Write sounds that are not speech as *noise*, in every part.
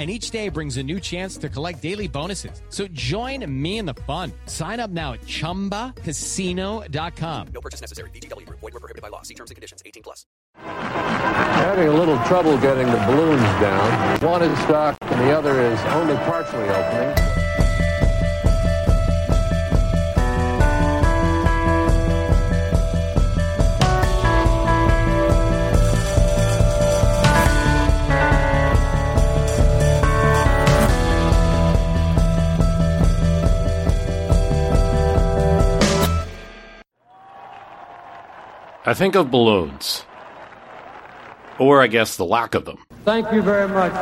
and each day brings a new chance to collect daily bonuses. So join me in the fun. Sign up now at ChumbaCasino.com. No purchase necessary. VGW. Void were prohibited by law. See terms and conditions. 18 plus. Having a little trouble getting the balloons down. One is stuck and the other is only partially opening. I think of balloons. Or I guess the lack of them. Thank you very much.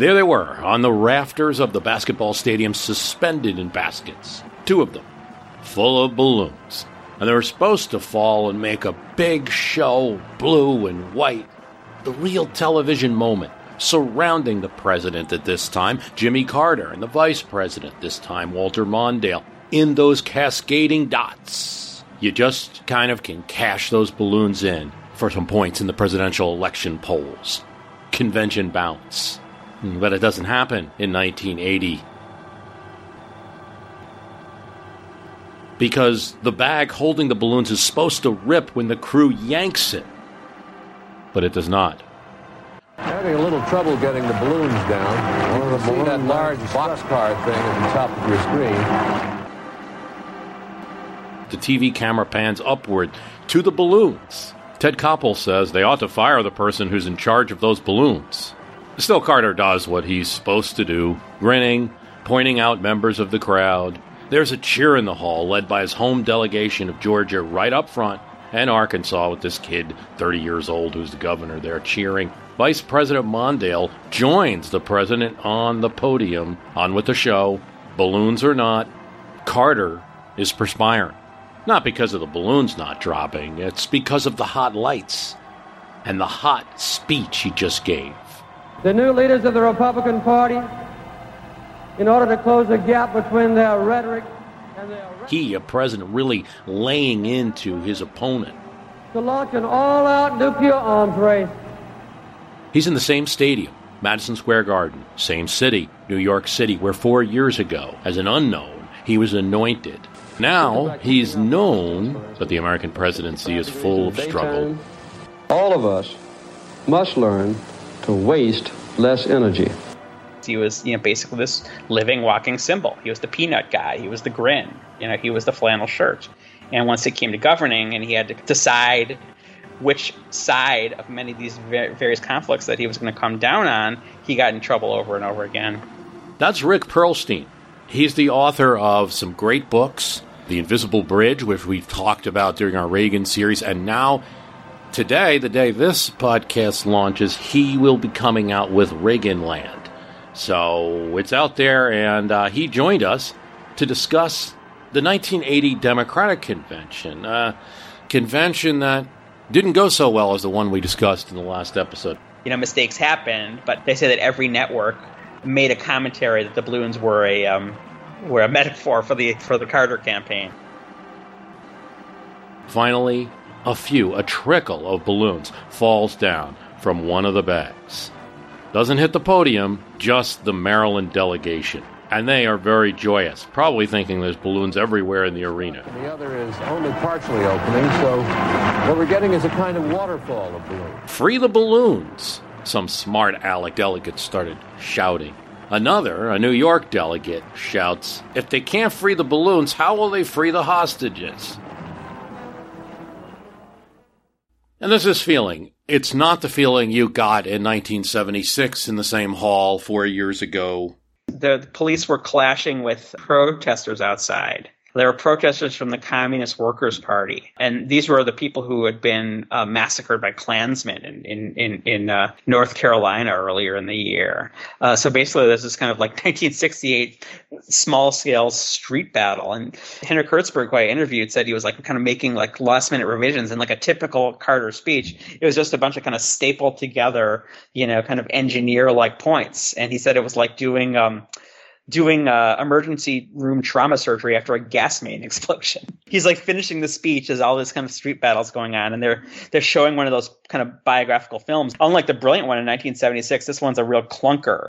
There they were, on the rafters of the basketball stadium, suspended in baskets. Two of them, full of balloons. And they were supposed to fall and make a big show, blue and white. The real television moment surrounding the president at this time, Jimmy Carter, and the vice president this time, Walter Mondale, in those cascading dots. You just kind of can cash those balloons in for some points in the presidential election polls. Convention bounce. Mm, but it doesn't happen in 1980. Because the bag holding the balloons is supposed to rip when the crew yanks it. But it does not. Having a little trouble getting the balloons down. You can see that large boxcar thing at the top of your screen. The TV camera pans upward to the balloons. Ted Koppel says they ought to fire the person who's in charge of those balloons. Still, Carter does what he's supposed to do, grinning, pointing out members of the crowd. There's a cheer in the hall led by his home delegation of Georgia right up front, and Arkansas with this kid, 30 years old, who's the governor there, cheering. Vice President Mondale joins the president on the podium, on with the show, balloons or not. Carter is perspiring. Not because of the balloons not dropping, it's because of the hot lights and the hot speech he just gave. The new leaders of the Republican Party, in order to close the gap between their rhetoric and their He, a president, really laying into his opponent. to launch an all-out nuclear arms race. He's in the same stadium, Madison Square Garden, same city, New York City, where four years ago, as an unknown, he was anointed. Now he's known, but the American presidency is full of struggle. All of us must learn to waste less energy. He was, you know, basically this living, walking symbol. He was the peanut guy. He was the grin. You know, he was the flannel shirt. And once it came to governing, and he had to decide which side of many of these various conflicts that he was going to come down on, he got in trouble over and over again. That's Rick Perlstein. He's the author of some great books, The Invisible Bridge, which we've talked about during our Reagan series, and now today, the day this podcast launches, he will be coming out with Reaganland. So it's out there, and uh, he joined us to discuss the 1980 Democratic Convention, a convention that didn't go so well as the one we discussed in the last episode. You know, mistakes happened, but they say that every network made a commentary that the balloons were a um, were a metaphor for the for the Carter campaign. Finally, a few, a trickle of balloons falls down from one of the bags. Doesn't hit the podium, just the Maryland delegation. And they are very joyous, probably thinking there's balloons everywhere in the arena. And the other is only partially opening, so what we're getting is a kind of waterfall of balloons. Free the balloons! Some smart aleck delegate started shouting. Another, a New York delegate, shouts, If they can't free the balloons, how will they free the hostages? And there's this feeling. It's not the feeling you got in 1976 in the same hall four years ago. The, police were clashing with protesters outside. There were protesters from the Communist Workers Party, and these were the people who had been uh, massacred by Klansmen in in in, in uh, North Carolina earlier in the year. Uh, so basically, this is kind of like *laughs* 1968 small scale street battle. And Henry Hertzberg, who I interviewed, said he was like kind of making like last minute revisions and like a typical Carter speech. It was just a bunch of kind of stapled together, you know, kind of engineer like points. And he said it was like doing. Um, doing uh, emergency room trauma surgery after a gas main *laughs* explosion. He's like finishing the speech as all this kind of street battles going on, and they're they're showing one of those kind of biographical films. Unlike the brilliant one in 1976, this one's a real clunker.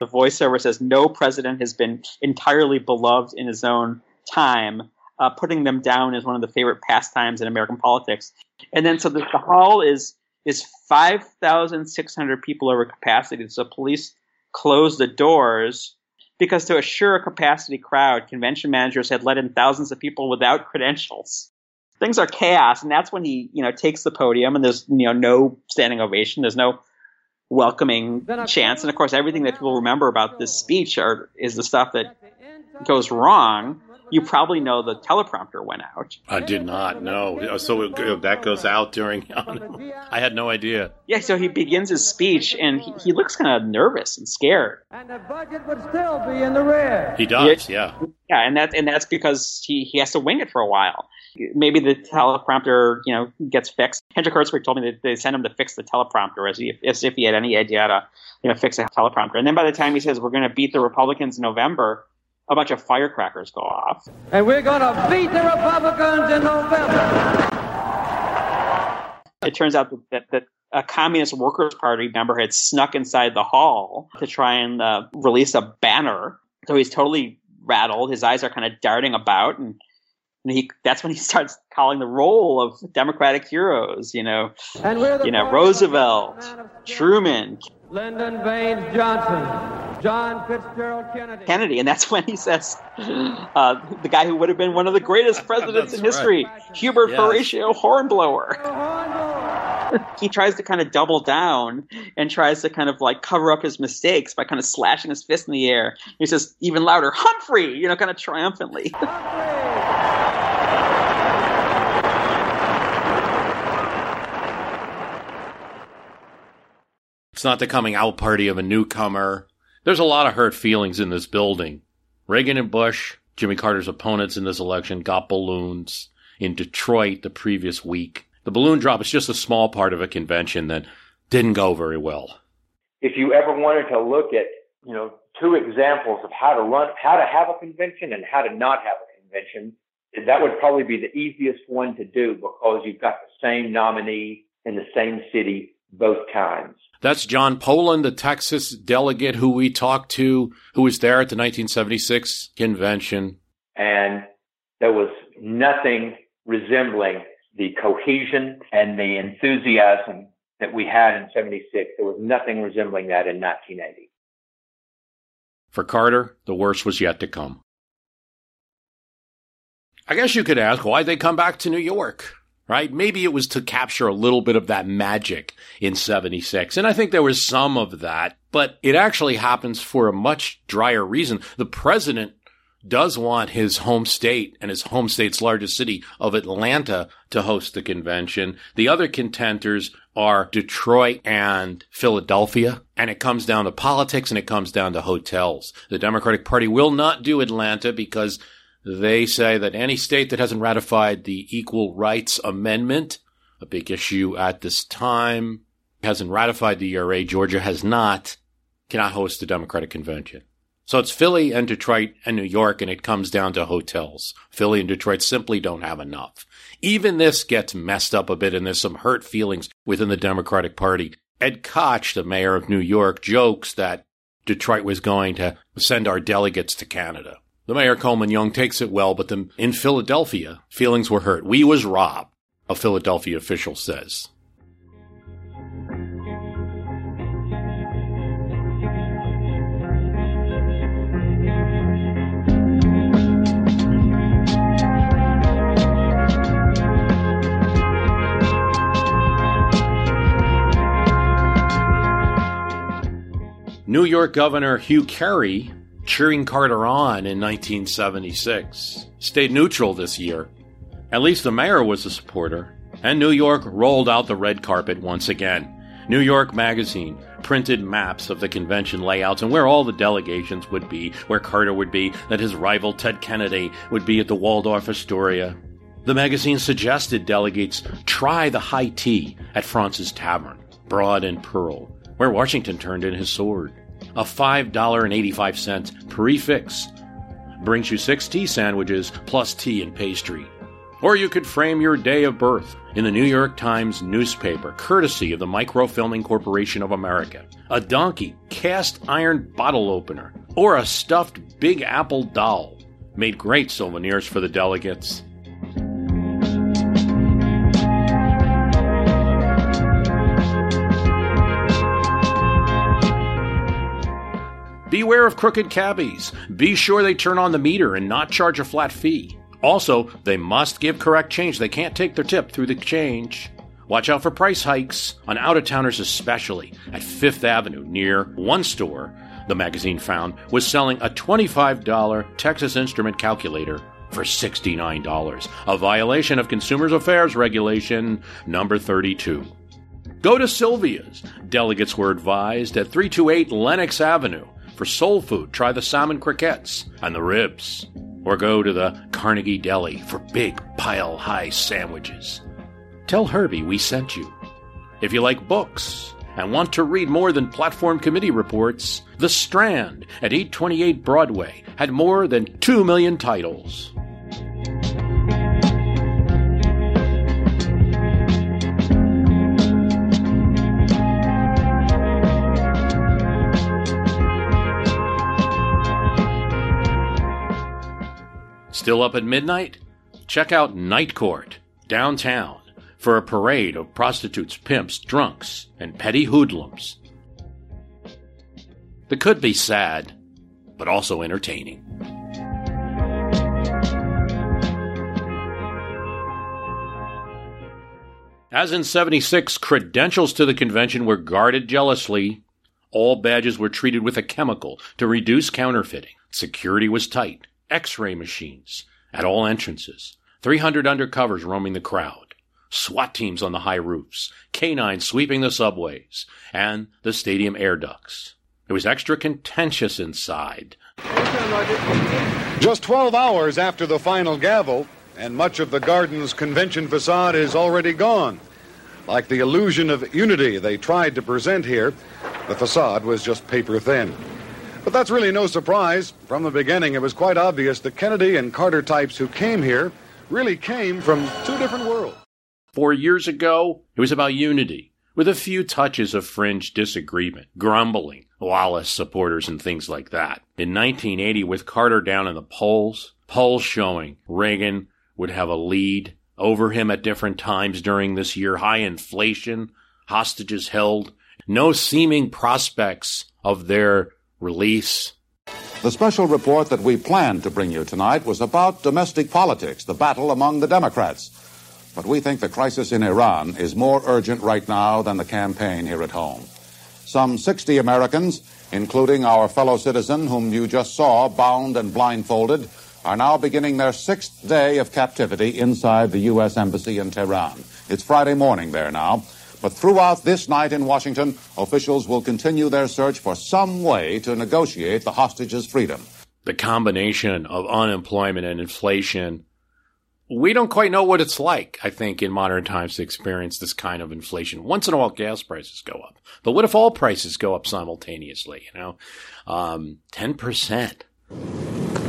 The voiceover says no president has been entirely beloved in his own time. Uh, putting them down is one of the favorite pastimes in American politics. And then so the, the hall is is 5,600 people over capacity. So police close the doors because to assure a capacity crowd, convention managers had let in thousands of people without credentials. Things are chaos, and that's when he, you know, takes the podium, and there's, you know, no standing ovation. There's no welcoming chance, and of course, everything that people remember about this speech are is the stuff that goes wrong you probably know the teleprompter went out. I did not know. So it, that goes out during. *laughs* I had no idea. Yeah, so he begins his speech and he, he looks kind of nervous and scared. And the budget would still be in the red. He does, yeah. Yeah, and that and that's because he, he has to wing it for a while. Maybe the teleprompter, you know, gets fixed. Hendrik Hertzberg told me that they sent him to fix the teleprompter as, he, as if he had any idea how to, you know, fix a teleprompter. And then by the time he says we're going to beat the Republicans in November, a bunch of firecrackers go off. And we're going to beat the Republicans in November. It turns out that, that, a Communist Workers' Party member had snuck inside the hall to try and uh, release a banner. So he's totally rattled. His eyes are kind of darting about, and, and he that's when he *laughs* starts calling the roll of Democratic heroes. You know, you know Roosevelt, Truman, Lyndon Baines Johnson, John Fitzgerald Kennedy. Kennedy, and that's when he says uh, the guy who would have been one of the greatest *laughs* presidents in history, right. Hubert yes. Horatio Hornblower. *laughs* he tries to kind of double down and tries to kind of like cover up his mistakes by kind of slashing his fist in the air. He says even louder, Humphrey, you know, kind of triumphantly. It's not the coming out party of a newcomer. There's a lot of hurt feelings in this building. Reagan and Bush, Jimmy Carter's opponents in this election, got balloons in Detroit the previous week. The balloon drop is just a small part of a convention that didn't go very well. If you ever wanted to look at, you know, two examples of how to run, how to have a convention and how to not have a convention, that would probably be the easiest one to do because you've got the same nominee in the same city both times. That's John Poland, the Texas delegate who we talked to, who was there at the 1976 convention. And there was nothing resembling the cohesion and the enthusiasm that we had in 76. There was nothing resembling that in 1980. For Carter, the worst was yet to come. I guess you could ask why'd they come back to New York? Right? Maybe it was to capture a little bit of that magic in 76. And I think there was some of that, but it actually happens for a much drier reason. The president does want his home state and his home state's largest city of Atlanta to host the convention. The other contenders are Detroit and Philadelphia. And it comes down to politics and it comes down to hotels. The Democratic Party will not do Atlanta because they say that any state that hasn't ratified the Equal Rights Amendment, a big issue at this time, hasn't ratified the ERA, Georgia has not, cannot host the Democratic Convention. So it's Philly and Detroit and New York, and it comes down to hotels. Philly and Detroit simply don't have enough. Even this gets messed up a bit, and there's some hurt feelings within the Democratic Party. Ed Koch, the mayor of New York, jokes that Detroit was going to send our delegates to Canada. The mayor Coleman Young takes it well, but in Philadelphia, feelings were hurt. We was robbed, a Philadelphia official says. New York Governor Hugh Carey cheering Carter on in 1976, stayed neutral this year. At least the mayor was a supporter, and New York rolled out the red carpet once again. New York Magazine printed maps of the convention layouts and where all the delegations would be, where Carter would be, that his rival Ted Kennedy would be at the Waldorf Astoria. The magazine suggested delegates try the high tea at Fraunces Tavern, Broad and Pearl, where Washington turned in his sword. A $5.85 prix fixe brings you six tea sandwiches plus tea and pastry. Or you could frame your day of birth in the New York Times newspaper, courtesy of the Microfilming Corporation of America, a donkey cast iron bottle opener, or a stuffed Big Apple doll made great souvenirs for the delegates. Beware of crooked cabbies. Be sure they turn on the meter and not charge a flat fee. Also, they must give correct change. They can't take their tip through the change. Watch out for price hikes on out of towners, especially at Fifth Avenue near one store the magazine found was selling a $25 Texas Instrument calculator for $69, a violation of Consumers Affairs Regulation number 32. Go to Sylvia's. Delegates were advised at 328 Lenox Avenue. For soul food, try the salmon croquettes and the ribs. Or go to the Carnegie Deli for big pile high sandwiches. Tell Herbie we sent you. If you like books and want to read more than platform committee reports, The Strand at 828 Broadway had more than 2 million titles. Still up at midnight? Check out Night Court, downtown, for a parade of prostitutes, pimps, drunks, and petty hoodlums. That could be sad, but also entertaining. As in 76, credentials to the convention were guarded jealously. All badges were treated with a chemical to reduce counterfeiting. Security was tight. X ray machines at all entrances. 300 undercovers roaming the crowd. SWAT teams on the high roofs. Canines sweeping the subways. And the stadium air ducts. It was extra contentious inside. Just 12 hours after the final gavel, and much of the garden's convention facade is already gone. Like the illusion of unity they tried to present here, the facade was just paper thin. But that's really no surprise. From the beginning, it was quite obvious the Kennedy and Carter types who came here really came from two different worlds. Four years ago, it was about unity, with a few touches of fringe disagreement, grumbling, Wallace supporters, and things like that. In 1980, with Carter down in the polls, polls showing Reagan would have a lead over him at different times during this year, high inflation, hostages held, no seeming prospects of their release. The special report that we planned to bring you tonight was about domestic politics, the battle among the Democrats. But we think the crisis in Iran is more urgent right now than the campaign here at home. Some 60 Americans, including our fellow citizen whom you just saw bound and blindfolded, are now beginning their sixth day of captivity inside the U.S. Embassy in Tehran. It's Friday morning there now. But throughout this night in Washington, officials will continue their search for some way to negotiate the hostages' freedom. The combination of unemployment and inflation, we don't quite know what it's like, I think, in modern times to experience this kind of inflation. Once in a while, gas prices go up. But what if all prices go up simultaneously, you know? Um, 10%.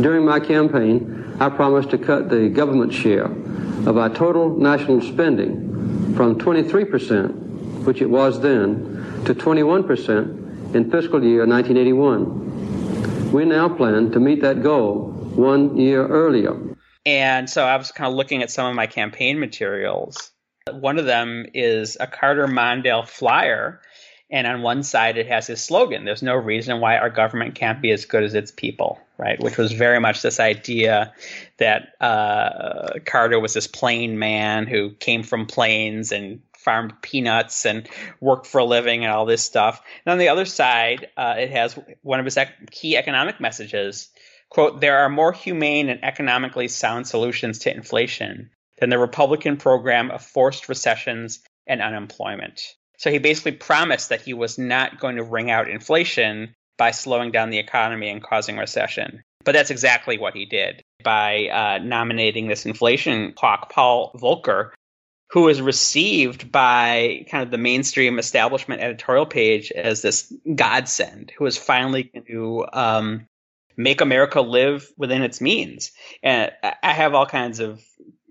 During my campaign, I promised to cut the government share of our total national spending from 23% which it was then, to 21% in fiscal year 1981. We now plan to meet that goal one year earlier. And so I was kind of looking at some of my campaign materials. One of them is a Carter Mondale flyer. And on one side, it has his slogan There's no reason why our government can't be as good as its people, right? Which was very much this idea that uh, Carter was this plain man who came from plains and farmed peanuts and worked for a living and all this stuff. And on the other side, uh, it has one of his ec- key economic messages. Quote, there are more humane and economically sound solutions to inflation than the Republican program of forced recessions and unemployment. So he basically promised that he was not going to wring out inflation by slowing down the economy and causing recession. But that's exactly what he did by uh, nominating this inflation hawk, Paul Volcker, who was received by kind of the mainstream establishment editorial page as this godsend, who was finally going to um, make America live within its means. And I have all kinds of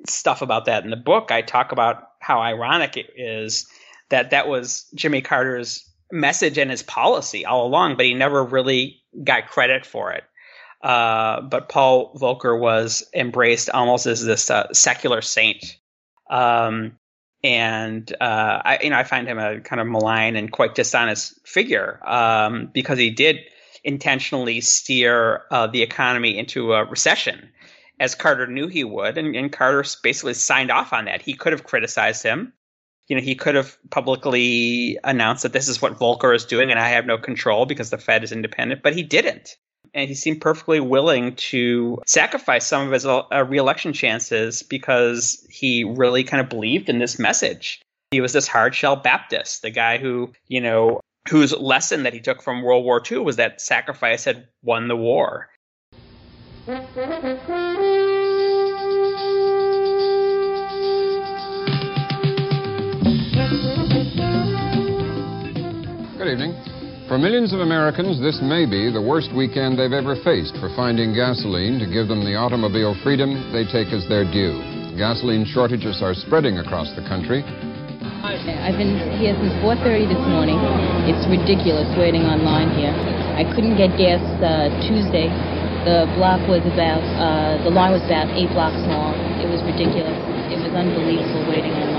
stuff about that in the book. I talk about how ironic it is that that was Jimmy Carter's message and his policy all along, but he never really got credit for it. Uh, but Paul Volcker was embraced almost as this uh, secular saint. Um, and uh, I, you know, I find him a kind of malign and quite dishonest figure um, because he did intentionally steer uh, the economy into a recession, as Carter knew he would, and, and Carter basically signed off on that. He could have criticized him. You know, he could have publicly announced that this is what Volcker is doing, and I have no control because the Fed is independent, but he didn't and he seemed perfectly willing to sacrifice some of his uh, reelection chances because he really kind of believed in this message. He was this hard shell Baptist, the guy who, you know, whose lesson that he took from World War II was that sacrifice had won the war. Good evening. For millions of Americans, this may be the worst weekend they've ever faced for finding gasoline to give them the automobile freedom they take as their due. Gasoline shortages are spreading across the country. I've been here since 4.30 this morning. It's ridiculous waiting online here. I couldn't get gas uh, Tuesday. The block was about, uh, the line was about eight blocks long. It was ridiculous. It was unbelievable waiting online.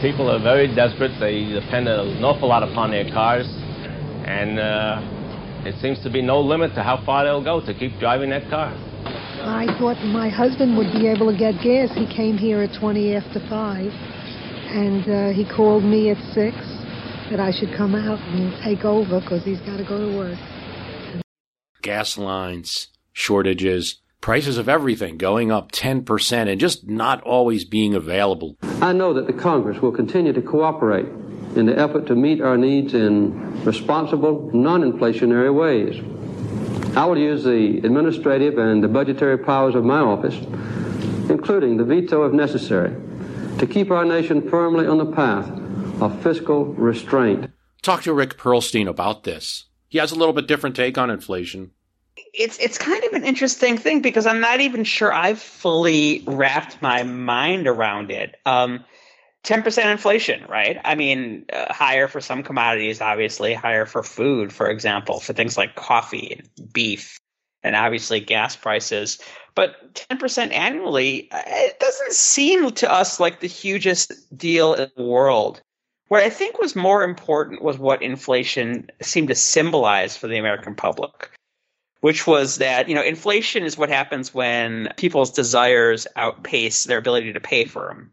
People are very desperate. They depend an awful lot upon their cars and uh, it seems to be no limit to how far they'll go to keep driving that car. I thought my husband would be able to get gas. He came here at 20 after 5, and uh, he called me at 6 that I should come out and take over because he's got to go to work. Gas lines, shortages, prices of everything going up 10% and just not always being available. I know that the Congress will continue to cooperate in the effort to meet our needs in responsible, non-inflationary ways. I will use the administrative and the budgetary powers of my office, including the veto if necessary, to keep our nation firmly on the path of fiscal restraint. Talk to Rick Perlstein about this. He has a little bit different take on inflation. It's it's kind of an interesting thing because I'm not even sure I've fully wrapped my mind around it. Um, 10% inflation, right? I mean, uh, higher for some commodities, obviously, higher for food, for example, for things like coffee and beef, and obviously gas prices. But 10% annually, uh, it doesn't seem to us like the hugest deal in the world. What I think was more important was what inflation seemed to symbolize for the American public, which was that, you know, inflation is what happens when people's desires outpace their ability to pay for them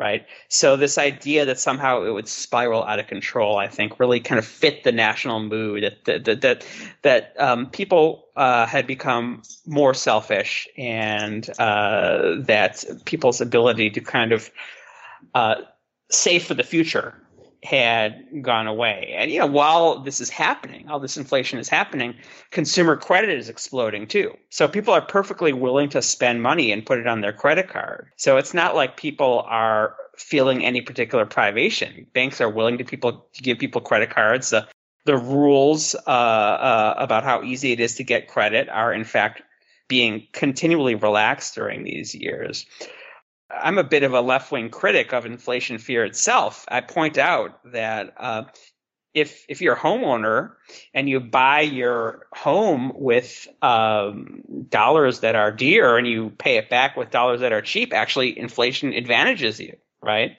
right? So this idea that somehow it would spiral out of control, I think, really kind of fit the national mood that that that that, um, people uh, had become more selfish, and uh, that people's ability to kind of uh, save for the future had gone away. And you know, while this is happening, all this inflation is happening, consumer credit is exploding too. So people are perfectly willing to spend money and put it on their credit card. So it's not like people are feeling any particular privation. Banks are willing to people to give people credit cards. The the rules uh, uh, about how easy it is to get credit are in fact being continually relaxed during these years. I'm a bit of a left wing critic of inflation fear itself. I point out that uh, if if you're a homeowner and you buy your home with um, dollars that are dear and you pay it back with dollars that are cheap, actually inflation advantages you, right?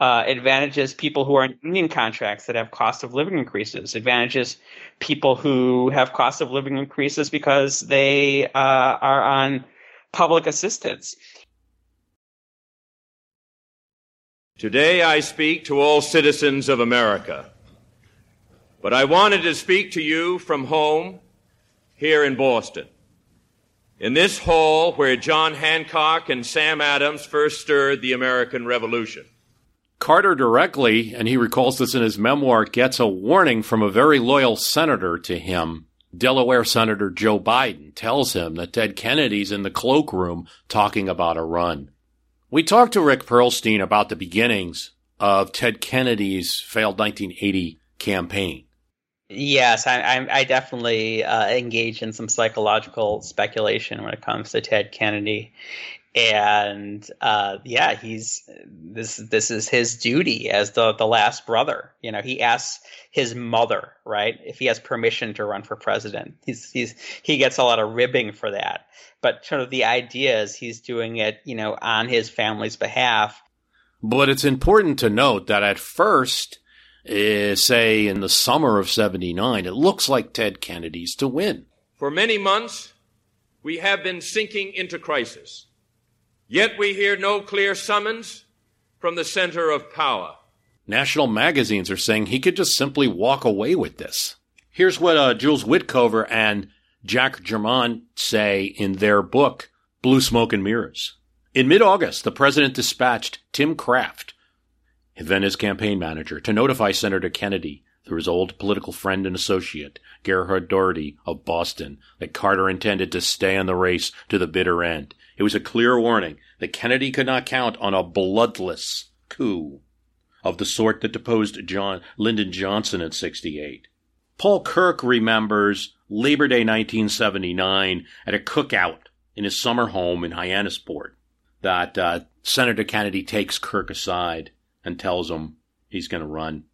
Uh, advantages people who are in union contracts that have cost of living increases. Advantages people who have cost of living increases because they uh, are on public assistance. Today I speak to all citizens of America. But I wanted to speak to you from home here in Boston. In this hall where John Hancock and Sam Adams first stirred the American Revolution. Carter directly, and he recalls this in his memoir, gets a warning from a very loyal senator to him. Delaware Senator Joe Biden tells him that Ted Kennedy's in the cloakroom talking about a run. We talked to Rick Perlstein about the beginnings of Ted Kennedy's failed 1980 campaign. Yes, I, I, I definitely uh, engage in some psychological speculation when it comes to Ted Kennedy, and uh, yeah, he's this. This is his duty as the the last brother. You know, he asks his mother, right, if he has permission to run for president. He's he's he gets a lot of ribbing for that, but sort of the idea is he's doing it, you know, on his family's behalf. But it's important to note that at first uh, say in the summer of 79, it looks like Ted Kennedy's to win. For many months, we have been sinking into crisis. Yet we hear no clear summons from the center of power. National magazines are saying he could just simply walk away with this. Here's what uh, Jules Witcover and Jack Germond say in their book, Blue Smoke and Mirrors. In mid August, the president dispatched Tim Kraft, then his campaign manager, to notify Senator Kennedy through his old political friend and associate, Gerard Doherty of Boston, that Carter intended to stay in the race to the bitter end. It was a clear warning that Kennedy could not count on a bloodless coup of the sort that deposed John Lyndon Johnson in 68. Paul Kirk remembers Labor Day 1979 at a cookout in his summer home in Hyannisport that uh, Senator Kennedy takes Kirk aside and tells him he's going to run.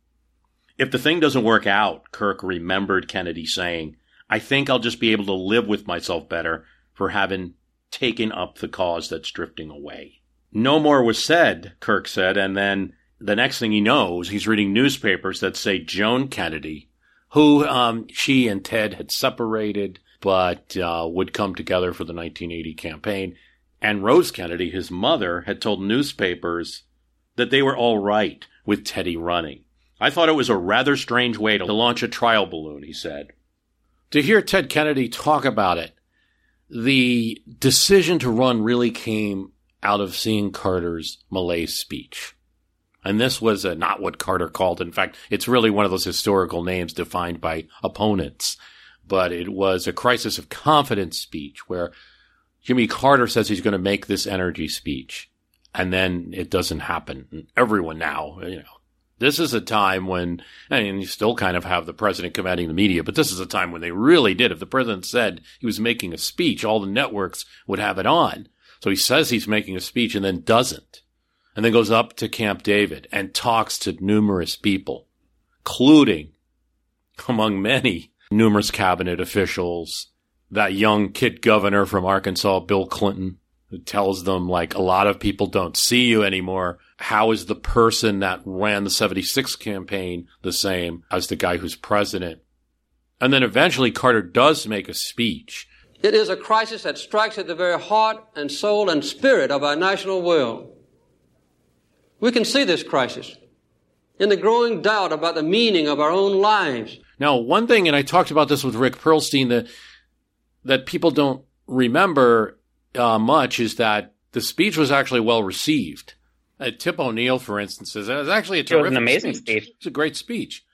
If the thing doesn't work out, Kirk remembered Kennedy saying, I think I'll just be able to live with myself better for having taken up the cause that's drifting away. No more was said, Kirk said, and then the next thing he knows, he's reading newspapers that say Joan Kennedy, who um, she and Ted had separated, but uh, would come together for the 1980 campaign, and Rose Kennedy, his mother, had told newspapers that they were all right with Teddy running. I thought it was a rather strange way to launch a trial balloon, he said. To hear Ted Kennedy talk about it, the decision to run really came out of seeing Carter's malaise speech. And this was not what Carter called. In fact, it's really one of those historical names defined by opponents. But it was a crisis of confidence speech where Jimmy Carter says he's going to make this energy speech. And then it doesn't happen. And everyone now, you know, this is a time when, mean, you still kind of have the president commanding the media, but this is a time when they really did. If the president said he was making a speech, all the networks would have it on. So he says he's making a speech and then doesn't and then goes up to Camp David and talks to numerous people, including among many numerous cabinet officials, that young kid governor from Arkansas, Bill Clinton, who tells them like a lot of people don't see you anymore. How is the person that ran the 76 campaign the same as the guy who's president? And then eventually Carter does make a speech. It is a crisis that strikes at the very heart and soul and spirit of our national will. We can see this crisis in the growing doubt about the meaning of our own lives. Now, one thing, and I talked about this with Rick Perlstein, that that people don't remember uh, much is that the speech was actually well received. Uh, Tip O'Neill, for instance, says it was actually a terrific it was an amazing speech. speech. It's a great speech.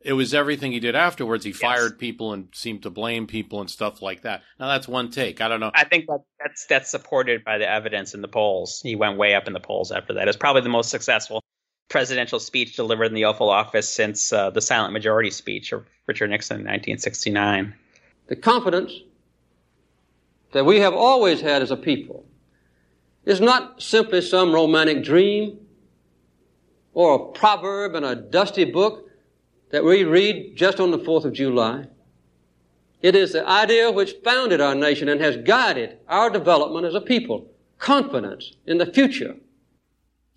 It was everything he did afterwards. He yes. fired people and seemed to blame people and stuff like that. Now that's one take. I don't know. I think that that's that's supported by the evidence in the polls. He went way up in the polls after that. It's probably the most successful presidential speech delivered in the Oval Office since uh, the silent majority speech of Richard Nixon in 1969. The confidence that we have always had as a people is not simply some romantic dream or a proverb in a dusty book that we read just on the 4th of July. It is the idea which founded our nation and has guided our development as a people. Confidence in the future.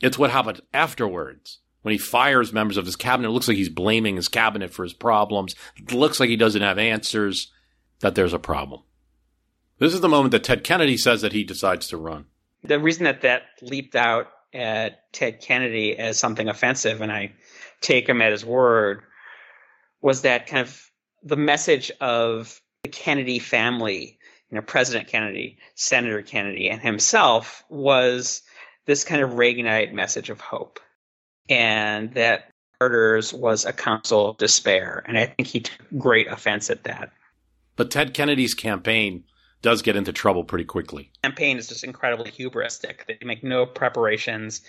It's what happened afterwards. When he fires members of his cabinet, it looks like he's blaming his cabinet for his problems. It looks like he doesn't have answers, that there's a problem. This is the moment that Ted Kennedy says that he decides to run. The reason that that leaped out at Ted Kennedy as something offensive, and I take him at his word, was that kind of the message of the Kennedy family, you know, President Kennedy, Senator Kennedy, and himself was this kind of Reaganite message of hope. And that murders was a counsel of despair. And I think he took great offense at that. But Ted Kennedy's campaign does get into trouble pretty quickly. Campaign is just incredibly hubristic. They make no preparations.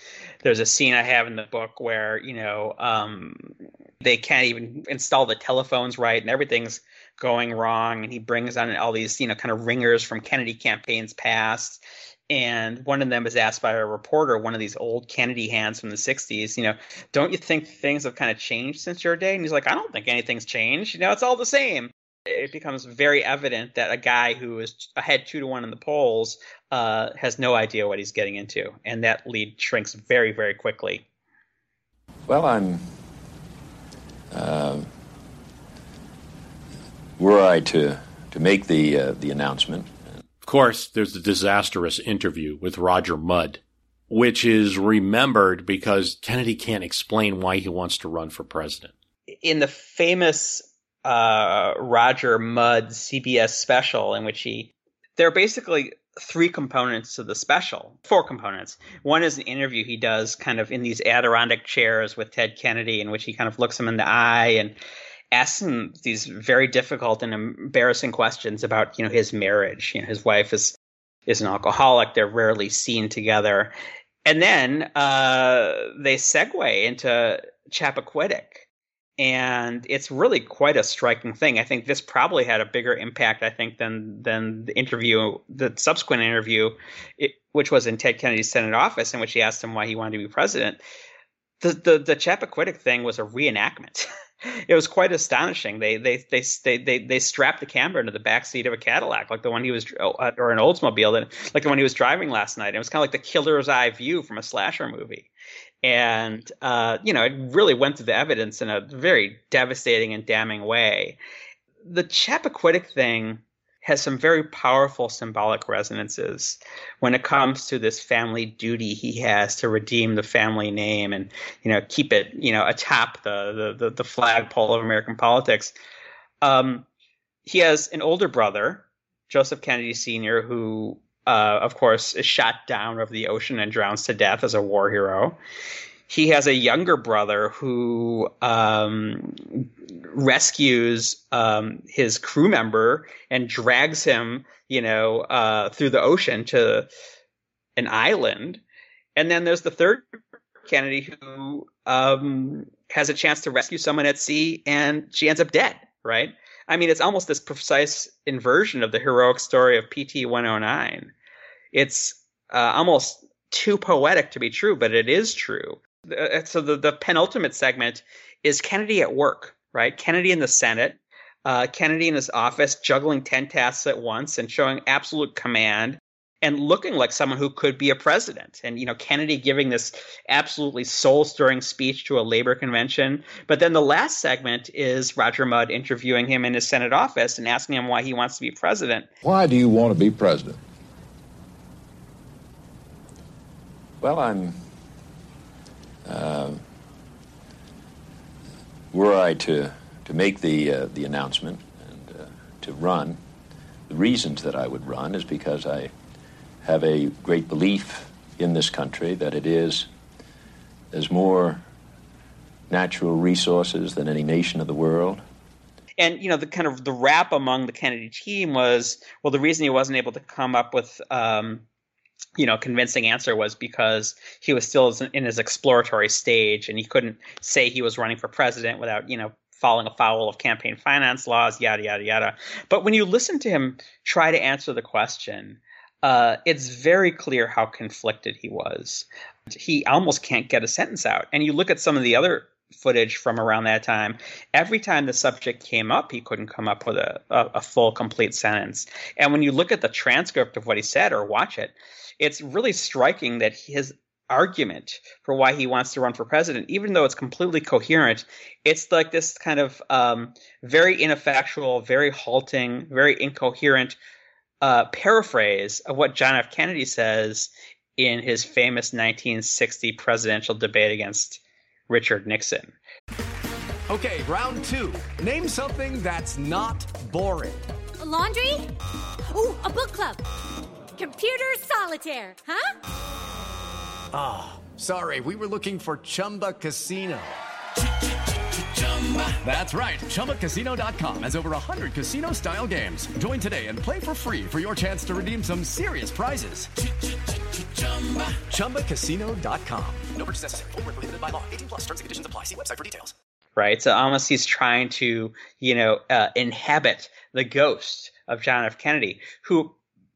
There's a scene I have in the book where you know um, they can't even install the telephones right, and everything's going wrong. And he brings on all these you know kind of ringers from Kennedy campaigns past. And one of them is asked by a reporter, one of these old Kennedy hands from the 60s, you know, don't you think things have kind of changed since your day? And he's like, I don't think anything's changed. You know, it's all the same it becomes very evident that a guy who is ahead two to one in the polls uh, has no idea what he's getting into, and that lead shrinks very, very quickly. Well, I'm. Uh, were I to to make the uh, the announcement, of course, there's the disastrous interview with Roger Mudd, which is remembered because Kennedy can't explain why he wants to run for president. In the famous uh, Roger Mudd CBS special in which he there are basically three components to the special, four components. One is an interview he does kind of in these Adirondack chairs with Ted Kennedy, in which he kind of looks him in the eye and asks him these very difficult and embarrassing questions about you know his marriage. You know, his wife is is an alcoholic. They're rarely seen together, and then uh, they segue into Chappaquiddick and it's really quite a striking thing. I think this probably had a bigger impact, I think, than than the interview, the subsequent interview, it, which was in Ted Kennedy's Senate office, in which he asked him why he wanted to be president. The the the Chappaquiddick thing was a reenactment. *laughs* it was quite astonishing. They they they they they, they strapped the camera into the back seat of a Cadillac, like the one he was, uh, or an Oldsmobile, like the one he was driving last night. It was kind of like the killer's eye view from a slasher movie and uh, you know it really went through the evidence in a very devastating and damning way. The Chappaquiddick thing has some very powerful symbolic resonances when it comes to this family duty he has to redeem the family name and you know keep it you know atop the the, the flagpole of American politics. Um, he has an older brother, Joseph Kennedy Sr., who uh, of course, is shot down over the ocean and drowns to death as a war hero. He has a younger brother who um, rescues um, his crew member and drags him, you know, uh, through the ocean to an island. And then there's the third Kennedy who um, has a chance to rescue someone at sea, and she ends up dead. Right? I mean, it's almost this precise inversion of the heroic story of PT 109. It's uh, almost too poetic to be true, but it is true. Uh, so the, the penultimate segment is Kennedy at work, right? Kennedy in the Senate, uh, Kennedy in his office juggling 10 tasks at once and showing absolute command and looking like someone who could be a president. And, you know, Kennedy giving this absolutely soul stirring speech to a labor convention. But then the last segment is Roger Mudd interviewing him in his Senate office and asking him why he wants to be president. Why do you want to be president? Well, I'm. Uh, were I to, to make the, uh, the announcement and uh, to run, the reasons that I would run is because I have a great belief in this country that it is there's more natural resources than any nation of the world. And you know the kind of the rap among the Kennedy team was well the reason he wasn't able to come up with um, you know convincing answer was because he was still in his exploratory stage and he couldn't say he was running for president without you know falling afoul of campaign finance laws yada yada yada but when you listen to him try to answer the question uh, it's very clear how conflicted he was he almost can't get a sentence out and you look at some of the other footage from around that time. Every time the subject came up, he couldn't come up with a, a, a, full, complete sentence. And when you look at the transcript of what he said or watch it, it's really striking that his argument for why he wants to run for president, even though it's completely coherent, it's like this kind of um, very ineffectual, very halting, very incoherent uh, paraphrase of what John F. Kennedy says in his famous 1960 presidential debate against Richard Nixon. Okay, round two. Name something that's not boring. A laundry? Ooh, a book club. Computer solitaire, huh? Ah, oh, sorry, we were looking for Chumba Casino. That's right. ChumbaCasino.com has over 100 casino style games. Join today and play for free for your chance to redeem some serious prizes. ChumbaCasino.com. No purchase necessary. Full prohibited by law. 18 plus terms and conditions apply. See website for details. Right. So almost he's trying to, you know, uh, inhabit the ghost of John F. Kennedy, who,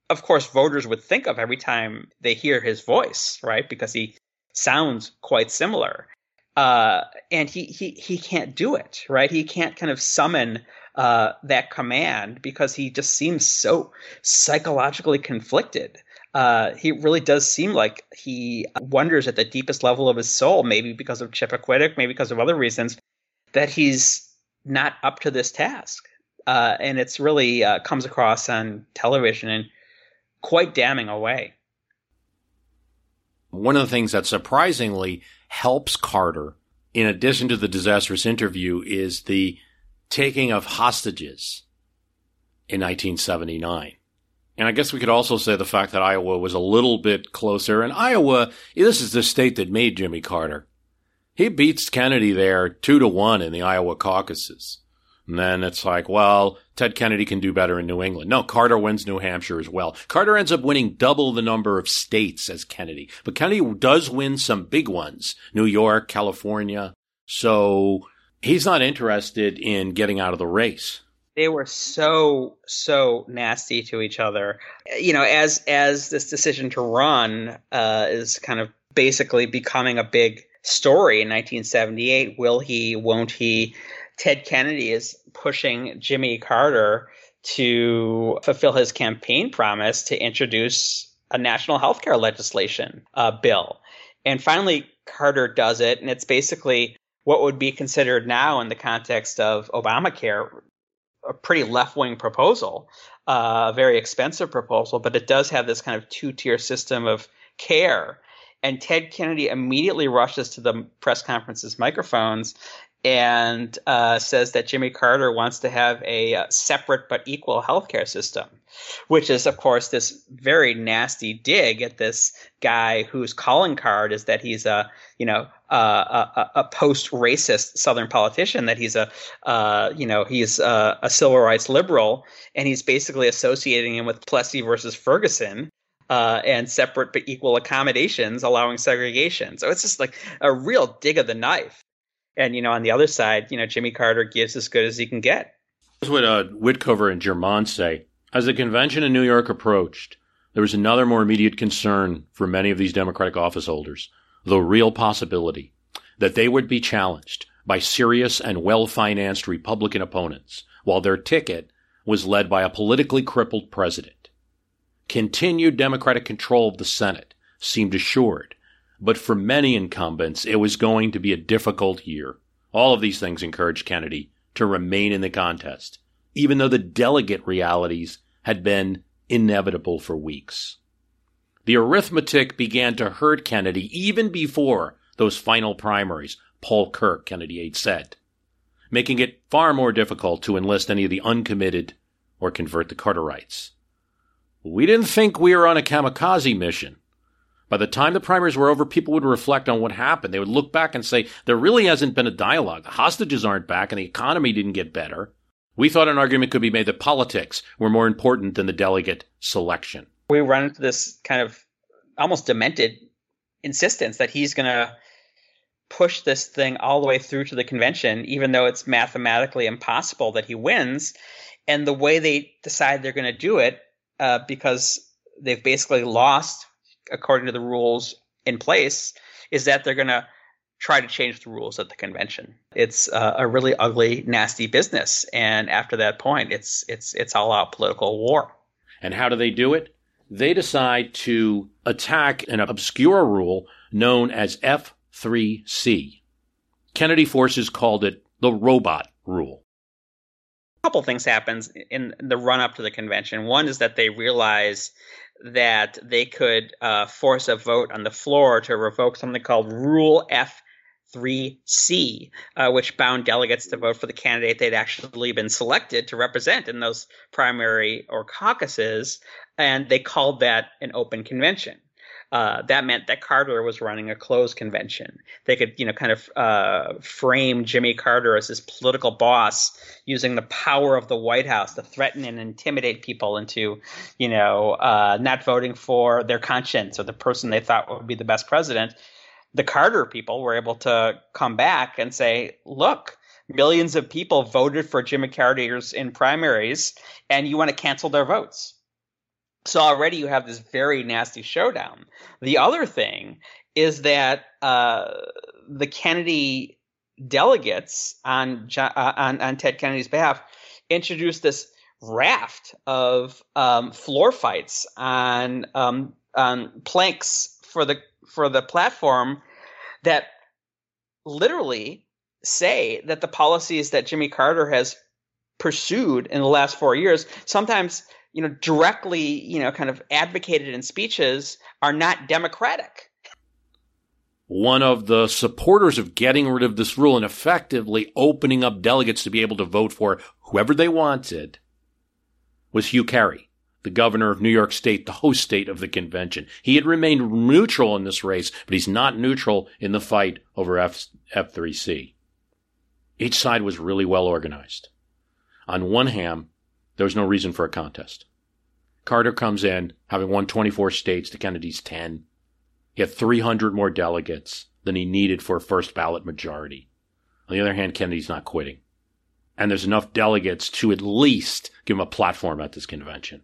of course, voters would think of every time they hear his voice, right? Because he sounds quite similar uh, and he he he can't do it, right? He can't kind of summon uh, that command because he just seems so psychologically conflicted. Uh, he really does seem like he wonders at the deepest level of his soul, maybe because of Chappaquiddick, maybe because of other reasons, that he's not up to this task. Uh, and it's really uh, comes across on television in quite damning a way. One of the things that surprisingly helps Carter, in addition to the disastrous interview, is the taking of hostages in 1979. And I guess we could also say the fact that Iowa was a little bit closer. And Iowa, this is the state that made Jimmy Carter. He beats Kennedy there two to one in the Iowa caucuses. And then it's like, well, Ted Kennedy can do better in New England. No, Carter wins New Hampshire as well. Carter ends up winning double the number of states as Kennedy. But Kennedy does win some big ones. New York, California. So he's not interested in getting out of the race. They were so, so nasty to each other. You know, as, as this decision to run, uh, is kind of basically becoming a big story in 1978. Will he, won't he? Ted Kennedy is pushing Jimmy Carter to fulfill his campaign promise to introduce a national health care legislation uh, bill. And finally, Carter does it, and it's basically what would be considered now in the context of Obamacare a pretty left wing proposal, uh, a very expensive proposal, but it does have this kind of two tier system of care. And Ted Kennedy immediately rushes to the press conference's microphones and uh, says that Jimmy Carter wants to have a uh, separate but equal healthcare system, which is, of course, this very nasty dig at this guy whose calling card is that he's a, you know, uh, a, a post-racist Southern politician, that he's a, uh, you know, he's a, a, civil rights liberal, and he's basically associating him with Plessy versus Ferguson. Uh, and separate but equal accommodations, allowing segregation. So it's just like a real dig of the knife. And you know, on the other side, you know, Jimmy Carter gives as good as he can get. That's what uh, Witcover and Germond say. As the convention in New York approached, there was another more immediate concern for many of these Democratic office holders, the real possibility that they would be challenged by serious and well-financed Republican opponents, while their ticket was led by a politically crippled president. Continued Democratic control of the Senate seemed assured, but for many incumbents, it was going to be a difficult year. All of these things encouraged Kennedy to remain in the contest, even though the delegate realities had been inevitable for weeks. The arithmetic began to hurt Kennedy even before those final primaries, Paul Kirk, Kennedy aide, said, making it far more difficult to enlist any of the uncommitted or convert the Carterites. We didn't think we were on a kamikaze mission. By the time the primaries were over, people would reflect on what happened. They would look back and say, there really hasn't been a dialogue. The hostages aren't back and the economy didn't get better. We thought an argument could be made that politics were more important than the delegate selection. We run into this kind of almost demented insistence that he's going to push this thing all the way through to the convention, even though it's mathematically impossible that he wins. And the way they decide they're going to do it, uh, because they've basically lost according to the rules in place, is that they're going to try to change the rules at the convention. It's uh, a really ugly, nasty business, and after that point, it's it's it's all out political war. And how do they do it? They decide to attack an obscure rule known as F3C. Kennedy forces called it the robot rule. A couple things happens in the run up to the convention. One is that they realize that they could uh, force a vote on the floor to revoke something called Rule F 3C, uh, which bound delegates to vote for the candidate they'd actually been selected to represent in those primary or caucuses, and they called that an open convention. Uh, that meant that Carter was running a closed convention. They could, you know, kind of uh, frame Jimmy Carter as his political boss, using the power of the White House to threaten and intimidate people into, you know, uh, not voting for their conscience or the person they thought would be the best president the Carter people were able to come back and say, look, millions of people voted for Jimmy Carter's in primaries, and you want to cancel their votes. So already you have this very nasty showdown. The other thing is that uh, the Kennedy delegates on, uh, on on Ted Kennedy's behalf introduced this raft of um, floor fights on um, on planks for the for the platform that literally say that the policies that Jimmy Carter has pursued in the last four years, sometimes you know directly you know kind of advocated in speeches, are not democratic. One of the supporters of getting rid of this rule and effectively opening up delegates to be able to vote for whoever they wanted was Hugh Carey the governor of New York State, the host state of the convention. He had remained neutral in this race, but he's not neutral in the fight over F- F3C. Each side was really well organized. On one hand, there was no reason for a contest. Carter comes in, having won 24 states to Kennedy's 10. He had 300 more delegates than he needed for a first ballot majority. On the other hand, Kennedy's not quitting. And there's enough delegates to at least give him a platform at this convention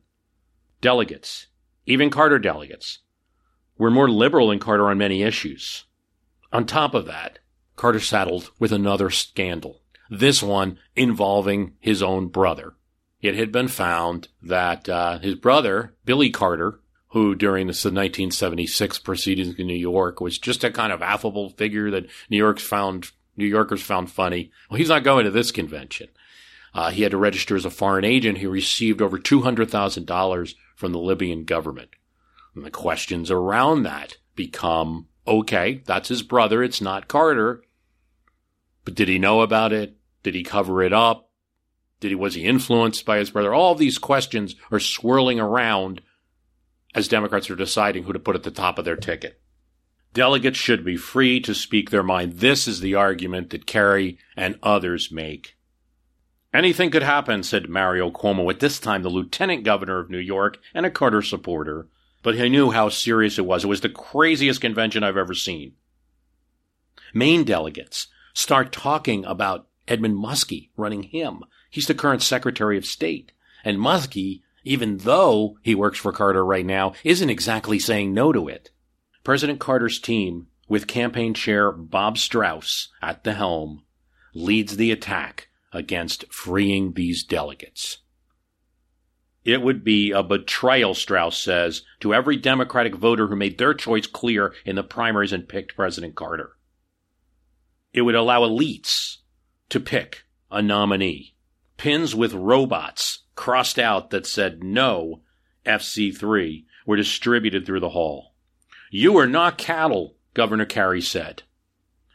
delegates, even Carter delegates, were more liberal than Carter on many issues. On top of that, Carter saddled with another scandal, this one involving his own brother. It had been found that uh, his brother, Billy Carter, who during the 1976 proceedings in New York was just a kind of affable figure that New York's found New Yorkers found funny. Well, he's not going to this convention. Uh, he had to register as a foreign agent. He received over $200,000 from the Libyan government. And the questions around that become okay, that's his brother, it's not Carter. But did he know about it? Did he cover it up? Did he was he influenced by his brother? All these questions are swirling around as Democrats are deciding who to put at the top of their ticket. Delegates should be free to speak their mind. This is the argument that Carey and others make. Anything could happen, said Mario Cuomo, at this time the lieutenant governor of New York and a Carter supporter. But he knew how serious it was. It was the craziest convention I've ever seen. Maine delegates start talking about Edmund Muskie running him. He's the current Secretary of State. And Muskie, even though he works for Carter right now, isn't exactly saying no to it. President Carter's team, with campaign chair Bob Strauss at the helm, leads the attack against freeing these delegates. It would be a betrayal, Strauss says, to every Democratic voter who made their choice clear in the primaries and picked President Carter. It would allow elites to pick a nominee. Pins with robots crossed out that said no FC3 were distributed through the hall. You are not cattle, Governor Carey said.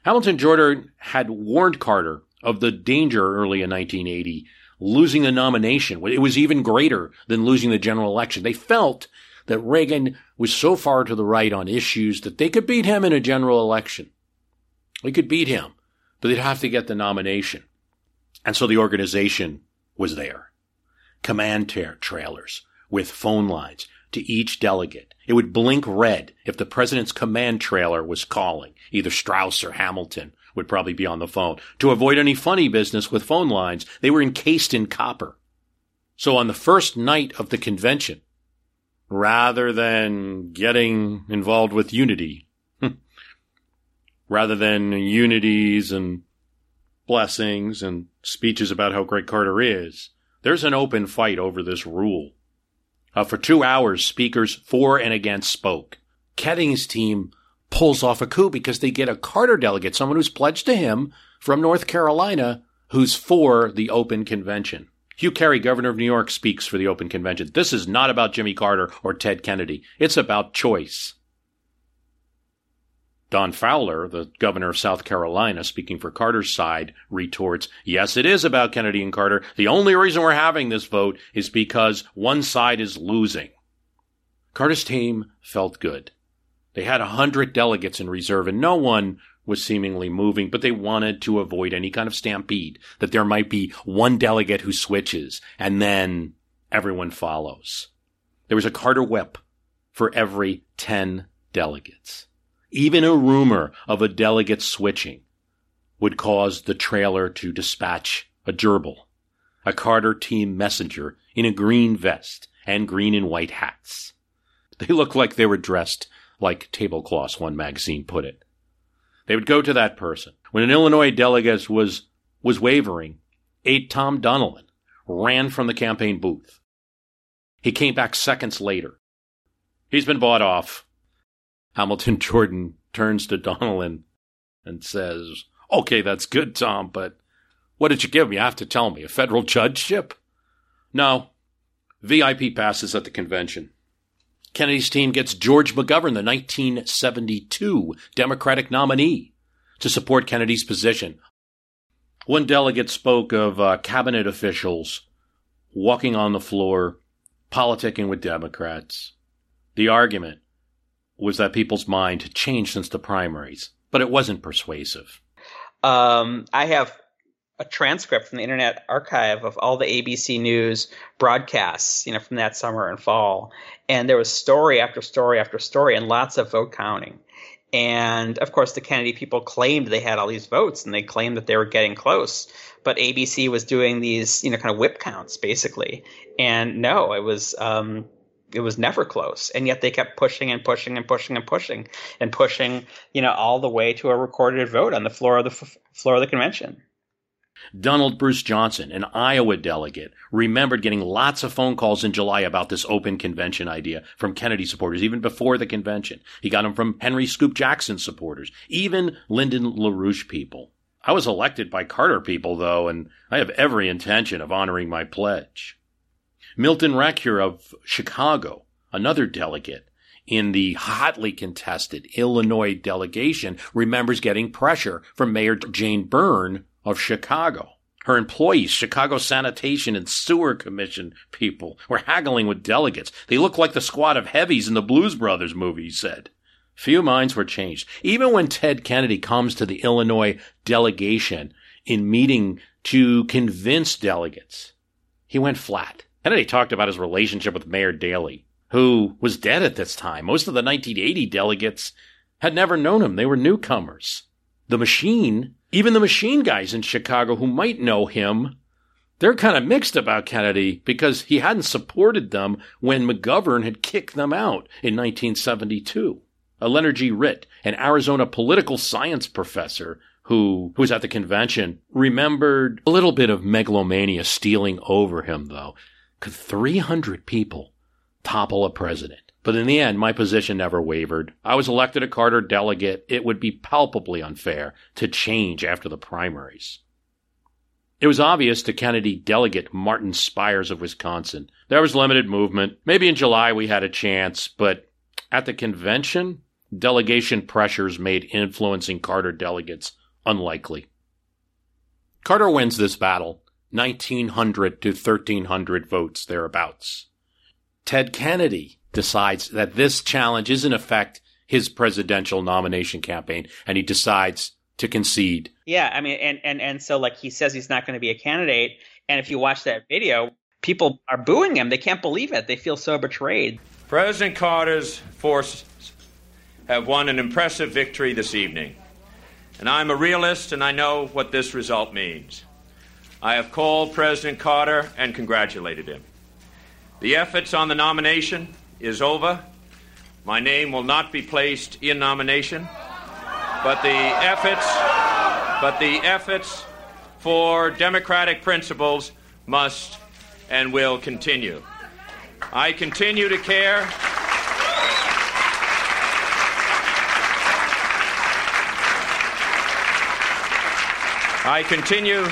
Hamilton Jordan had warned Carter of the danger early in 1980, losing the nomination. It was even greater than losing the general election. They felt that Reagan was so far to the right on issues that they could beat him in a general election. They could beat him, but they'd have to get the nomination. And so the organization was there. Command tra- trailers with phone lines to each delegate. It would blink red if the president's command trailer was calling, either Strauss or Hamilton would probably be on the phone. To avoid any funny business with phone lines, they were encased in copper. So on the first night of the convention, rather than getting involved with unity, *laughs* rather than unities and blessings and speeches about how great Carter is, there's an open fight over this rule. Uh, for two hours, speakers for and against spoke. Keating's team pulls off a coup because they get a Carter delegate, someone who's pledged to him from North Carolina, who's for the open convention. Hugh Carey, governor of New York, speaks for the Open Convention. This is not about Jimmy Carter or Ted Kennedy. It's about choice. Don Fowler, the governor of South Carolina, speaking for Carter's side, retorts, Yes, it is about Kennedy and Carter. The only reason we're having this vote is because one side is losing. Carter's team felt good. They had a hundred delegates in reserve and no one was seemingly moving, but they wanted to avoid any kind of stampede, that there might be one delegate who switches and then everyone follows. There was a Carter whip for every 10 delegates. Even a rumor of a delegate switching would cause the trailer to dispatch a gerbil, a Carter team messenger in a green vest and green and white hats. *laughs* They looked like they were dressed like tablecloths, one magazine put it. They would go to that person. When an Illinois delegate was, was wavering, aide Tom Donilon ran from the campaign booth. He came back seconds later. He's been bought off. Hamilton *laughs* Jordan turns to Donilon and says, Okay, that's good, Tom, but what did you give me? You have to tell me. A federal judgeship? No. VIP passes at the convention. Kennedy's team gets George McGovern, the 1972 Democratic nominee, to support Kennedy's position. One delegate spoke of uh, cabinet officials walking on the floor, politicking with Democrats. The argument was that people's mind had changed since the primaries, but it wasn't persuasive. Um, I have a transcript from the Internet Archive of all the ABC News broadcasts, you know, from that summer and fall, and there was story after story after story, and lots of vote counting. And of course, the Kennedy people claimed they had all these votes, and they claimed that they were getting close. But ABC was doing these, you know, kind of whip counts, basically. And no, it was um, it was never close and yet they kept pushing and pushing and pushing and pushing and pushing you know all the way to a recorded vote on the floor of the f- floor of the convention Donald Bruce Johnson, an Iowa delegate, remembered getting lots of phone calls in July about this open convention idea from Kennedy supporters, even before the convention. He got them from Henry Scoop Jackson supporters, even Lyndon LaRouche people. I was elected by Carter people, though, and I have every intention of honoring my pledge. Milton Recure of Chicago, another delegate in the hotly contested Illinois delegation, remembers getting pressure from Mayor Jane Byrne of Chicago. Her employees, Chicago Sanitation and Sewer Commission people, were haggling with delegates. They looked like the squad of heavies in the Blues Brothers movie, he said. Few minds were changed. Even when Ted Kennedy comes to the Illinois delegation in meeting to convince delegates, he went flat. Kennedy talked about his relationship with Mayor Daley, who was dead at this time. Most of the 1980 delegates had never known him. They were newcomers. The machine even the machine guys in Chicago who might know him, they're kind of mixed about Kennedy because he hadn't supported them when McGovern had kicked them out in 1972. A Leonard G. Ritt, an Arizona political science professor who, who was at the convention, remembered a little bit of megalomania stealing over him, though. Could 300 people topple a president? But in the end, my position never wavered. I was elected a Carter delegate. It would be palpably unfair to change after the primaries. It was obvious to Kennedy delegate Martin Spires of Wisconsin. There was limited movement. Maybe in July we had a chance, but at the convention, delegation pressures made influencing Carter delegates unlikely. Carter wins this battle, 1900 to 1300 votes thereabouts. Ted Kennedy decides that this challenge is in effect his presidential nomination campaign and he decides to concede. Yeah, I mean and and and so like he says he's not going to be a candidate and if you watch that video, people are booing him. They can't believe it. They feel so betrayed. President Carter's forces have won an impressive victory this evening. And I'm a realist and I know what this result means. I have called President Carter and congratulated him. The efforts on the nomination is over. My name will not be placed in nomination, but the efforts, but the efforts for democratic principles must and will continue. I continue to care. I continue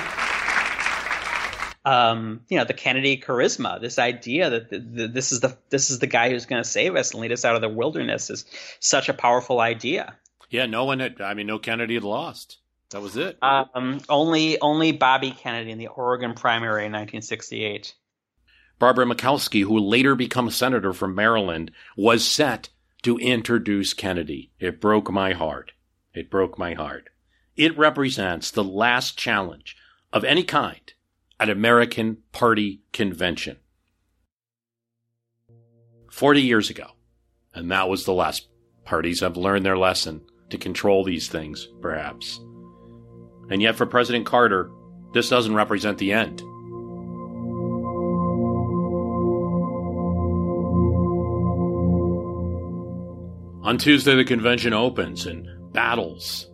um, you know, the Kennedy charisma, this idea that the, the, this is the this is the guy who's going to save us and lead us out of the wilderness is such a powerful idea. Yeah, no one had. I mean, no Kennedy had lost. That was it. Um, only only Bobby Kennedy in the Oregon primary in 1968. Barbara Mikulski, who later become a senator from Maryland, was set to introduce Kennedy. It broke my heart. It broke my heart. It represents the last challenge of any kind at American Party convention. 40 years ago. And that was the last. Parties have learned their lesson to control these things, perhaps. And yet, for President Carter, this doesn't represent the end. On Tuesday, the convention opens and battles.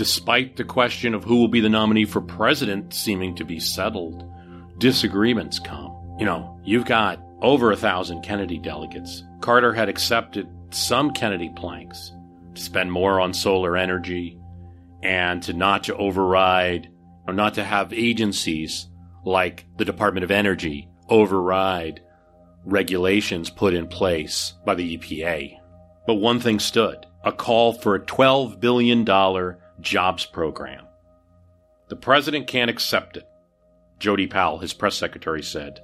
Despite the question of who will be the nominee for president seeming to be settled, disagreements come. You know, you've got over a thousand Kennedy delegates. Carter had accepted some Kennedy planks to spend more on solar energy and to not to override or not to have agencies like the Department of Energy override regulations put in place by the EPA. But one thing stood a call for a $12 billion jobs program. The president can't accept it, Jody Powell, his press secretary, said.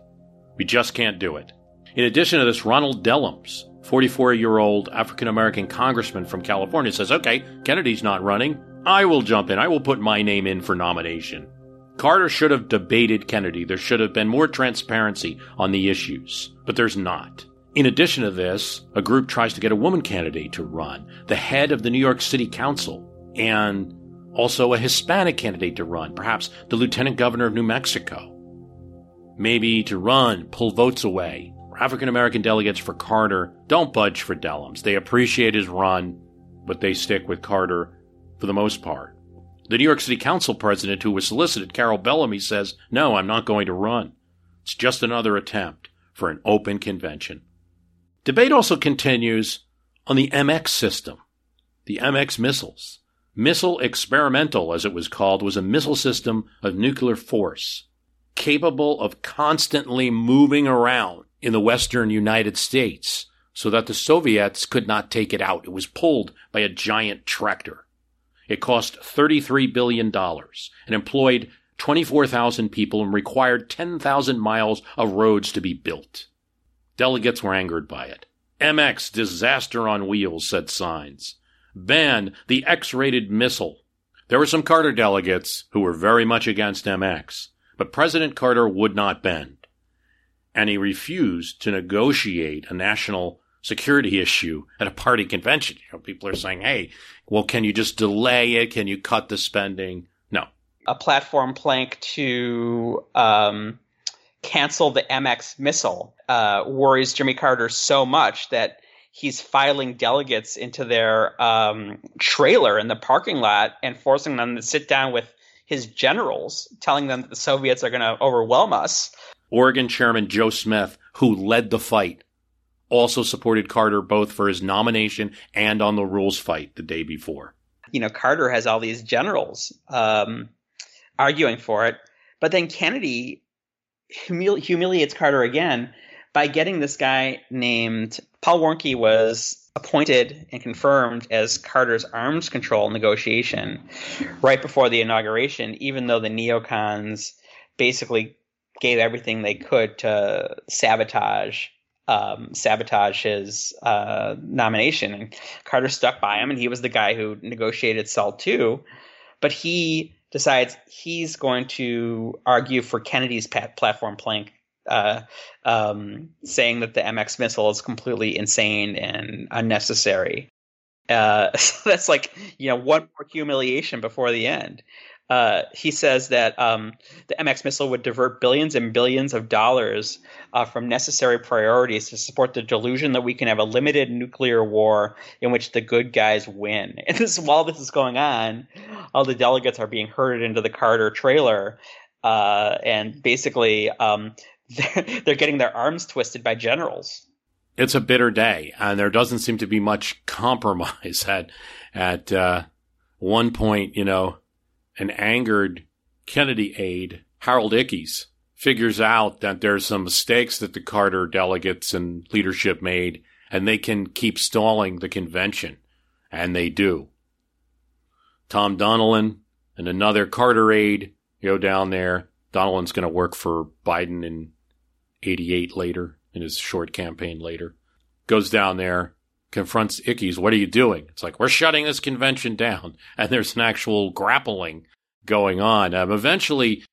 We just can't do it. In addition to this, Ronald Dellums, 44 year old African American congressman from California, says, okay, Kennedy's not running. I will jump in. I will put my name in for nomination. Carter should have debated Kennedy. There should have been more transparency on the issues, but there's not. In addition to this, a group tries to get a woman candidate to run, the head of the New York City Council, and also a Hispanic candidate to run, perhaps the lieutenant governor of New Mexico. Maybe to run, pull votes away. African American delegates for Carter don't budge for Dellums. They appreciate his run, but they stick with Carter for the most part. The New York City Council president who was solicited, Carol Bellamy, says, No, I'm not going to run. It's just another attempt for an open convention. Debate also continues on the MX system, the MX missiles. Missile Experimental, as it was called, was a missile system of nuclear force capable of constantly moving around in the western United States so that the Soviets could not take it out. It was pulled by a giant tractor. It cost $33 billion and employed 24,000 people and required 10,000 miles of roads to be built. Delegates were angered by it. MX disaster on wheels, said signs. Ban the X rated missile. There were some Carter delegates who were very much against MX, but President Carter would not bend. And he refused to negotiate a national security issue at a party convention. You know, people are saying, hey, well, can you just delay it? Can you cut the spending? No. A platform plank to um, cancel the MX missile uh, worries Jimmy Carter so much that he's filing delegates into their um, trailer in the parking lot and forcing them to sit down with his generals, telling them that the Soviets are going to overwhelm us. Oregon Chairman Joe Smith, who led the fight, also supported Carter both for his nomination and on the rules fight the day before. You know, Carter has all these generals um, arguing for it, but then Kennedy humili- humiliates Carter again by getting this guy named Paul Warnke was appointed and confirmed as Carter's arms control negotiation right before the inauguration, even though the neocons basically gave everything they could to sabotage um, sabotage his uh, nomination. And Carter stuck by him, and he was the guy who negotiated SALT II. But he decides he's going to argue for Kennedy's platform plank uh, um, saying that the MX missile is completely insane and unnecessary. Uh, *laughs* so that's like you know one more humiliation before the end. Uh, he says that um, the MX missile would divert billions and billions of dollars uh, from necessary priorities to support the delusion that we can have a limited nuclear war in which the good guys win. *laughs* And this, while this is going on, all the delegates are being herded into the Carter trailer, uh, and basically um, they're, *laughs* they're getting their arms twisted by generals. It's a bitter day, and there doesn't seem to be much compromise. *laughs* At at uh, one point, you know, an angered Kennedy aide, Harold Ickes, figures out that there's some mistakes that the Carter delegates and leadership made, and they can keep stalling the convention. And they do. Tom Donilon and another Carter aide go down there. Donilon's going to work for Biden in 88 later, in his short campaign later. Goes down there, confronts Ickes. What are you doing? It's like, we're shutting this convention down. *laughs* And there's an actual grappling going on. Um, eventually,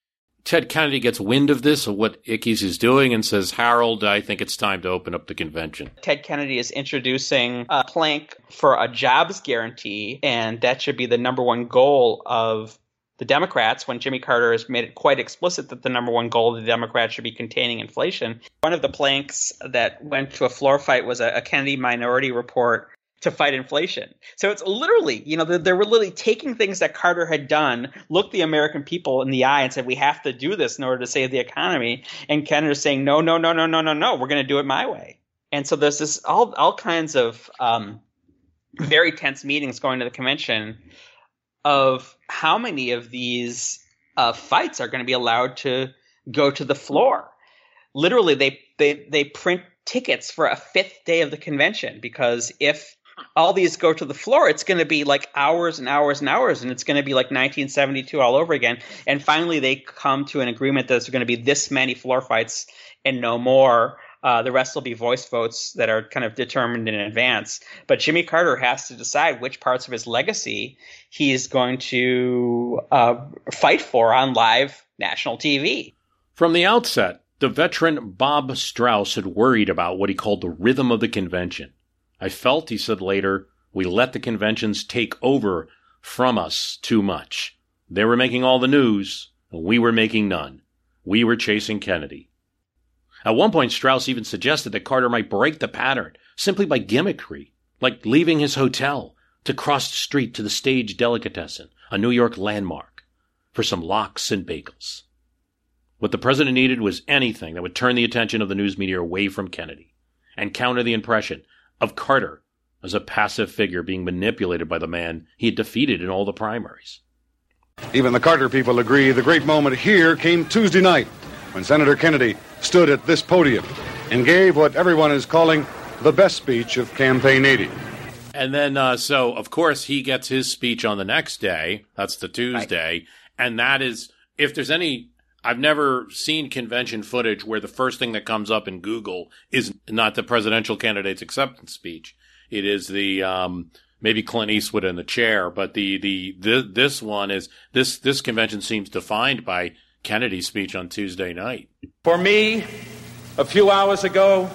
Ted Kennedy gets wind of this, of what Ickes is doing, and says, Harold, I think it's time to open up the convention. Ted Kennedy is introducing a plank for a jobs guarantee, and that should be the number one goal of the Democrats when Jimmy Carter has made it quite explicit that the number one goal of the Democrats should be containing inflation. One of the planks that went to a floor fight was a, a Kennedy Minority Report to fight inflation. So it's literally, you know, they, they were literally taking things that Carter had done, looked the American people in the eye and said, we have to do this in order to save the economy. And Kennedy saying, no, no, no, no, no, no, no, we're going to do it my way. And so there's this all, all kinds of um, very tense meetings going to the convention of how many of these uh, fights are going to be allowed to go to the floor. Literally, they, they, they print tickets for a fifth day of the convention because if all these go to the floor, it's going to be like hours and hours and hours, and it's going to be like 1972 all over again. And finally, they come to an agreement that there's going to be this many floor fights and no more. Uh, the rest will be voice votes that are kind of determined in advance. But Jimmy Carter has to decide which parts of his legacy he's going to uh, fight for on live national TV. From the outset, the veteran Bob Strauss had worried about what he called the rhythm of the convention. I felt, he said later, we let the conventions take over from us too much. They were making all the news, and we were making none. We were chasing Kennedy. At one point, Strauss even suggested that Carter might break the pattern simply by gimmickry, like leaving his hotel to cross the street to the stage delicatessen, a New York landmark, for some lox and bagels. What the president needed was anything that would turn the attention of the news media away from Kennedy and counter the impression of Carter as a passive figure being manipulated by the man he had defeated in all the primaries. Even the Carter people agree the great moment here came Tuesday night when Senator Kennedy stood at this podium and gave what everyone is calling the best speech of Campaign 80. And then, uh, so of course, he gets his speech on the next day. That's the Tuesday. Right. And that is, if there's any, I've never seen convention footage where the first thing that comes up in Google is not the presidential candidate's acceptance speech. It is the, um, maybe Clint Eastwood in the chair, but the, the, the, this one is, this, this convention seems defined by Kennedy's speech on Tuesday night. For me, a few hours ago,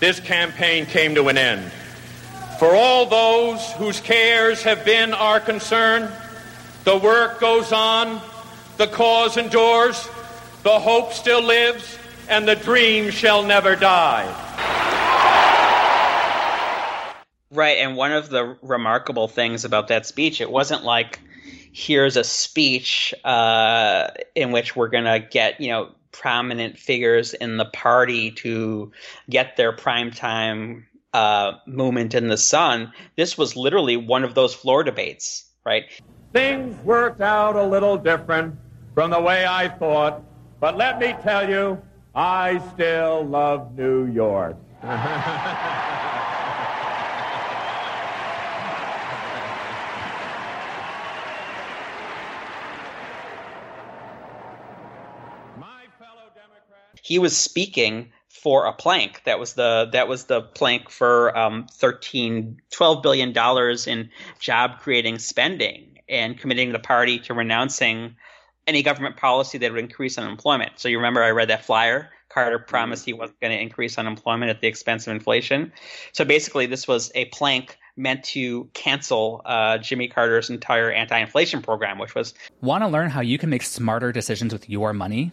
this campaign came to an end. For all those whose cares have been our concern, the work goes on, the cause endures, the hope still lives, and the dream shall never die. Right, and one of the remarkable things about that speech, it wasn't like here's a speech uh, in which we're going to get, you know, prominent figures in the party to get their primetime uh, moment in the sun. This was literally one of those floor debates, right? Things worked out a little different from the way I thought, but let me tell you, I still love New York. *laughs* he was speaking for a plank that was the that was the plank for um, 13 12 billion dollars in job creating spending and committing the party to renouncing any government policy that would increase unemployment so you remember i read that flyer carter promised he wasn't going to increase unemployment at the expense of inflation so basically this was a plank meant to cancel uh, Jimmy Carter's entire anti-inflation program, which was. Want to learn how you can make smarter decisions with your money?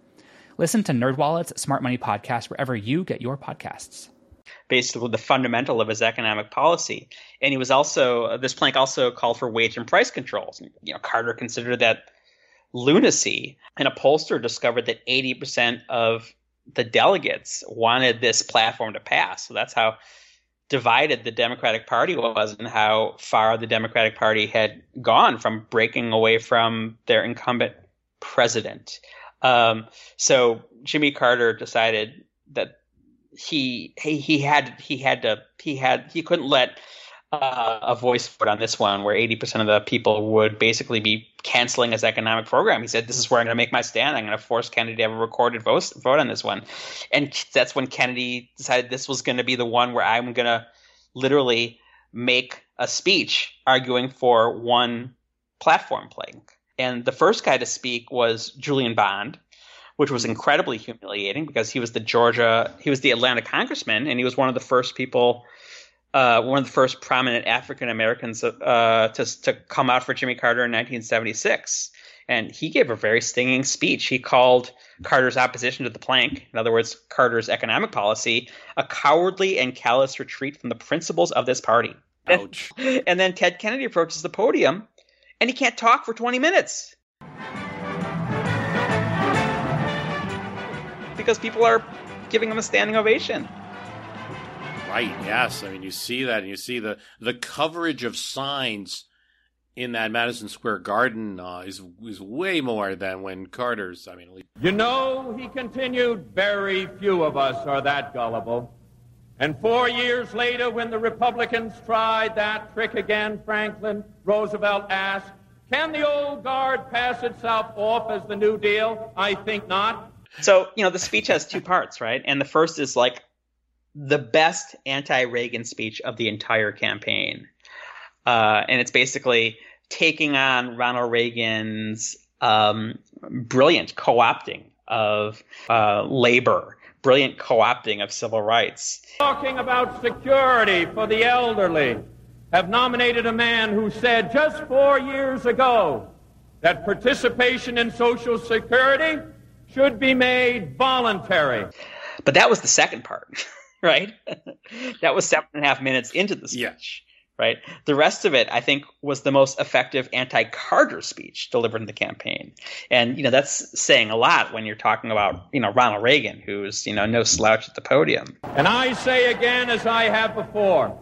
Listen to NerdWallet's Smart Money Podcast wherever you get your podcasts. Basically, the fundamental of his economic policy, and he was also this plank also called for wage and price controls. You know, Carter considered that lunacy, and a pollster discovered that eighty percent of the delegates wanted this platform to pass. So that's how divided the Democratic Party was and how far the Democratic Party had gone from breaking away from their incumbent president. Um, so Jimmy Carter decided that he, he he had he had to he had he couldn't let uh, a voice vote on this one where 80% of the people would basically be canceling his economic program. He said, This is where I'm going to make my stand. I'm going to force Kennedy to have a recorded vote, vote on this one. And that's when Kennedy decided this was going to be the one where I'm going to literally make a speech arguing for one platform plank. And the first guy to speak was Julian Bond, which was incredibly humiliating because he was the Georgia, he was the Atlanta congressman, and he was one of the first people uh, one of the first prominent African Americans uh, to to come out for Jimmy Carter in 1976, and he gave a very stinging speech. He called Carter's opposition to the plank, in other words, Carter's economic policy, a cowardly and callous retreat from the principles of this party. Ouch. *laughs* And then Ted Kennedy approaches the podium, and he can't talk for 20 minutes because people are giving him a standing ovation. Right. Yes. I mean, you see that, and you see the the coverage of signs in that Madison Square Garden uh, is is way more than when Carter's. I mean, least You know, he continued, very few of us are that gullible. And four years later, when the Republicans tried that trick again, Franklin Roosevelt asked, Can the old guard pass itself off as the New Deal? I think not. So, you know, the speech has two parts, right? And the first is like the best anti Reagan speech of the entire campaign. Uh, and it's basically taking on Ronald Reagan's um, brilliant co opting of uh, labor, brilliant co opting of civil rights. Talking about security for the elderly, have nominated a man who said just four years ago that participation in Social Security should be made voluntary. But that was the second part. *laughs* right? *laughs* that was seven and a half minutes into the speech, right? The rest of it, I think, was the most effective anti-Carter speech delivered in the campaign, and you know that's saying a lot when you're talking about you know Ronald Reagan, who's you know no slouch at the podium. And I say again, as I have before,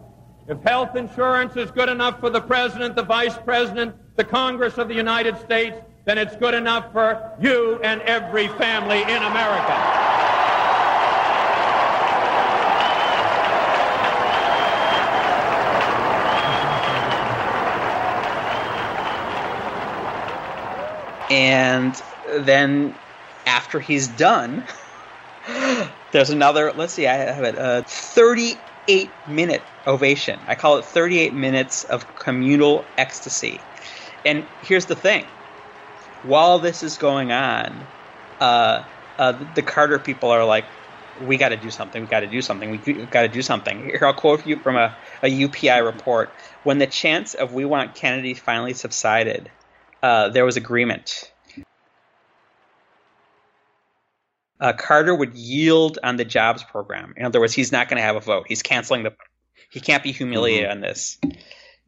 if health insurance is good enough for the President, the Vice President, the Congress of the United States, then it's good enough for you and every family in America. And then after he's done, *gasps* there's another, let's see, I have it, a 38 minute ovation. I call it 38 minutes of communal ecstasy. And here's the thing while this is going on, uh, uh, the Carter people are like, we got to do something. We got to do something. We got to do something. Here, I'll quote you from a, a UPI report. When the chance of we want Kennedy finally subsided, uh, there was agreement. Uh, Carter would yield on the jobs program. In other words, he's not going to have a vote. He's canceling the. He can't be humiliated mm-hmm. on this.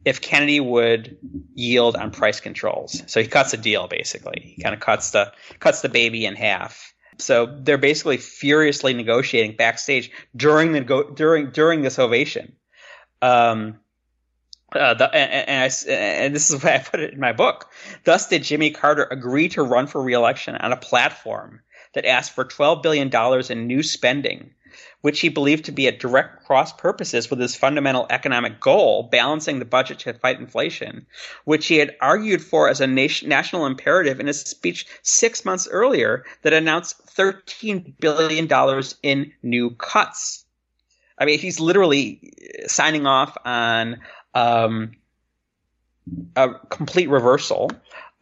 If Kennedy would yield on price controls, so he cuts a deal basically. He kind of cuts the cuts the baby in half. So they're basically furiously negotiating backstage during the during during this ovation. Um, uh, the, and, and, I, and, this is *laughs* why I put it in my book. Thus did Jimmy Carter agree to run for reelection on a platform that asked for $12 billion in new spending which he believed to be at direct cross purposes with his fundamental economic goal, balancing the budget to fight inflation, which he had argued for as a nation, national imperative in a speech six months earlier that announced $13 billion in new cuts. I mean, he's literally signing off on um, a complete reversal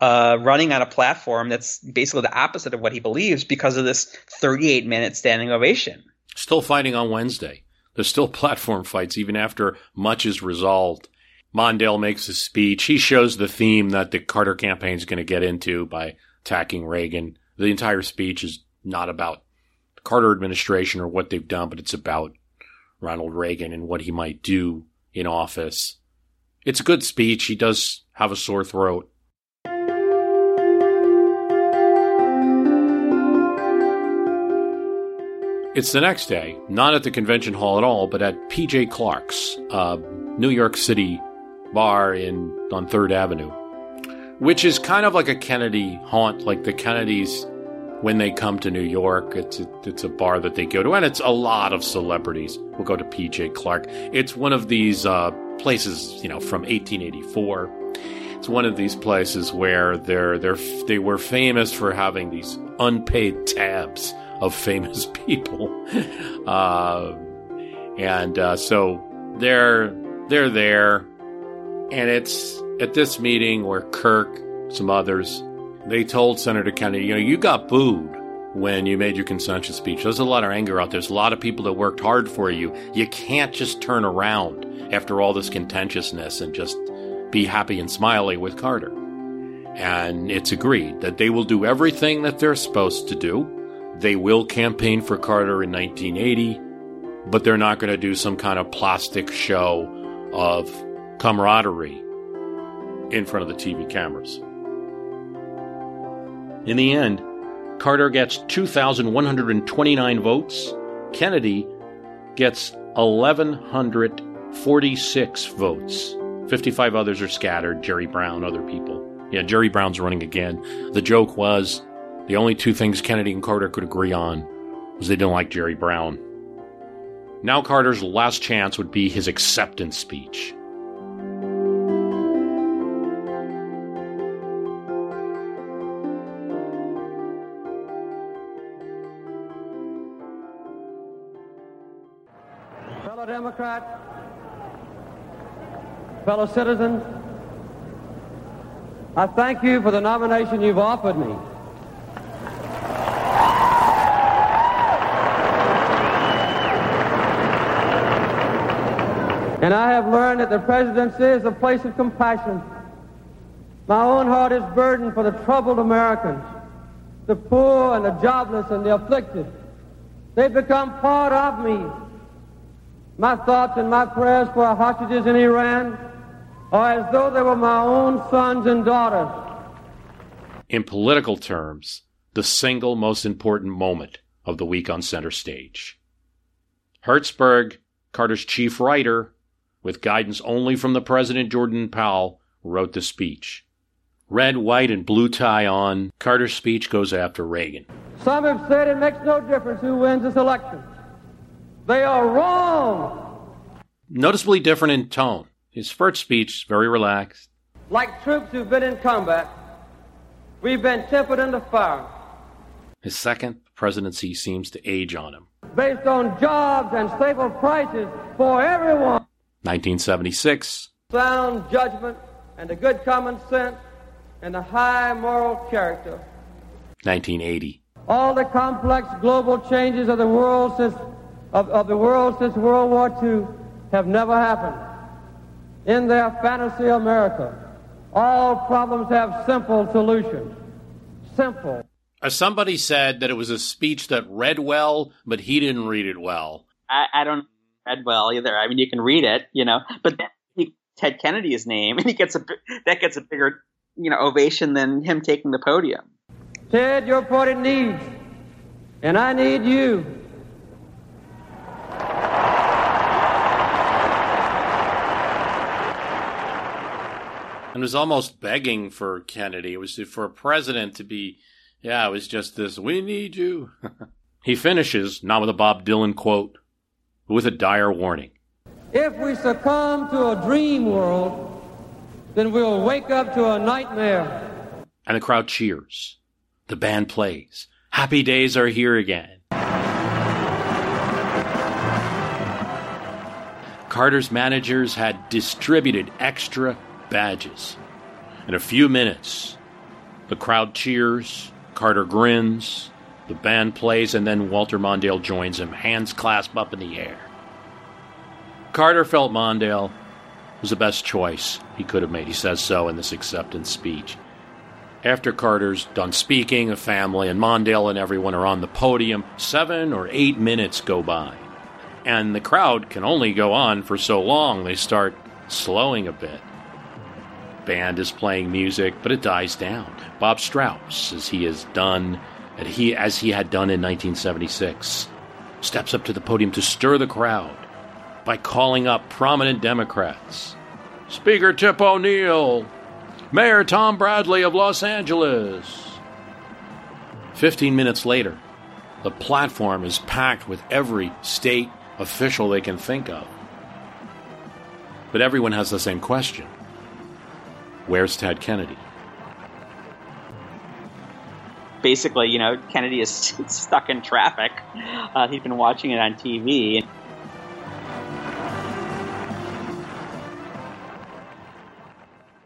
uh, running on a platform that's basically the opposite of what he believes because of this 38 minute standing ovation. Still fighting on Wednesday. There's still *laughs* platform fights even after much is resolved. Mondale makes a speech. He shows the theme that the Carter campaign is going to get into by attacking Reagan. The entire speech is not about the Carter administration or what they've done, but it's about Ronald Reagan and what he might do in office. It's a good speech. He does have a sore throat. It's the next day, not at the convention hall at all, but at PJ Clarke's, New York City bar in on Third Avenue, which is kind of like a Kennedy haunt, like the Kennedys when they come to New York. It's a, it's a bar that they go to, and it's a lot of celebrities We'll go to PJ Clarke. It's one of these uh, places, you know, from 1884. It's one of these places where they're they're they were famous for having these unpaid tabs of famous *laughs* people, uh, and uh, so they're they're there, and it's at this meeting where Kirk, some others, they told Senator Kennedy, you know, you got booed when you made your consensus speech. There's a lot of anger out there. There's a lot of people that worked hard for you. You can't just turn around after all this contentiousness and just be happy and smiley with Carter. And it's agreed that they will do everything that they're supposed to do. They will campaign for Carter in 1980, but they're not going to do some kind of plastic show of camaraderie in front of the TV cameras. In the end, Carter gets 2,129 votes. Kennedy gets 1,146 votes. 55 others are scattered Jerry Brown, other people. Yeah, Jerry Brown's running again. The joke was the only two things Kennedy and Carter could agree on was they didn't like Jerry Brown. Now Carter's last chance would be his acceptance speech. Fellow citizens, I thank you for the nomination you've offered me. And I have learned that the presidency is a place of compassion. My own heart is burdened for the troubled Americans, the poor and the jobless and the afflicted. They've become part of me. My thoughts and my prayers for our hostages in Iran are as though they were my own sons and daughters. In political terms, the single most important moment of the week on center stage. Hertzberg, Carter's chief writer, with guidance only from the president Jordan Powell, wrote the speech. Red, white, and blue tie on, Carter's speech goes after Reagan. Some have said it makes no difference who wins this election. They are wrong. Noticeably different in tone. His first speech, very relaxed. Like troops who've been in combat, we've been tempered into fire. His second presidency seems to age on him. Based on jobs and stable prices for everyone. 1976. Sound judgment and a good common sense and a high moral character. 1980. All the complex global changes of the world since of, of the world since World War II have never happened. In their fantasy America, all problems have simple solutions. Simple. As somebody said that it was a speech that read well, but he didn't read it well. I, I don't read well either. I mean, you can read it, you know, but then he, Ted Kennedy's name, *laughs* and he gets a that gets a bigger, you know, ovation than him taking the podium. Ted, your party needs, and I need you. Was almost begging for Kennedy. It was for a president to be, yeah, it was just this, we need you. *laughs* He finishes not with a Bob Dylan quote, but with a dire warning. If we succumb to a dream world, then we'll wake up to a nightmare. And the crowd cheers. The band plays. Happy days are here again. Carter's managers had distributed extra badges. In a few minutes, the crowd cheers, Carter grins, the band plays, and then Walter Mondale joins him, hands clasped up in the air. Carter felt Mondale was the best choice he could have made. He says so in this acceptance speech. After Carter's done speaking, the family and Mondale and everyone are on the podium. Seven or eight minutes go by. And the crowd can only go on for so long. They start slowing a bit. Band is playing music, but it dies down. Bob Strauss, as he has done, he, as he had done in 1976, steps up to the podium to stir the crowd by calling up prominent Democrats. Speaker Tip O'Neill, Mayor Tom Bradley of Los Angeles. Fifteen minutes later, the platform is packed with every state official they can think of. But everyone has the same question Where's Ted Kennedy? Basically, you know, Kennedy is *laughs* stuck in traffic. Uh, he's been watching it on TV.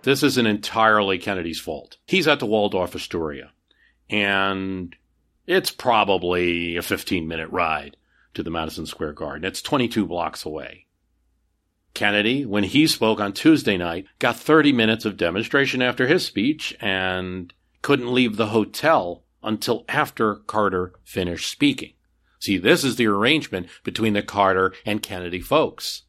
This isn't entirely Kennedy's fault. He's at the Waldorf Astoria, and it's probably a 15 minute ride to the Madison Square Garden. It's 22 blocks away. Kennedy, when he spoke on Tuesday night, got 30 minutes of demonstration after his speech and couldn't leave the hotel until after Carter finished speaking. See, this is the arrangement between the Carter and Kennedy folks.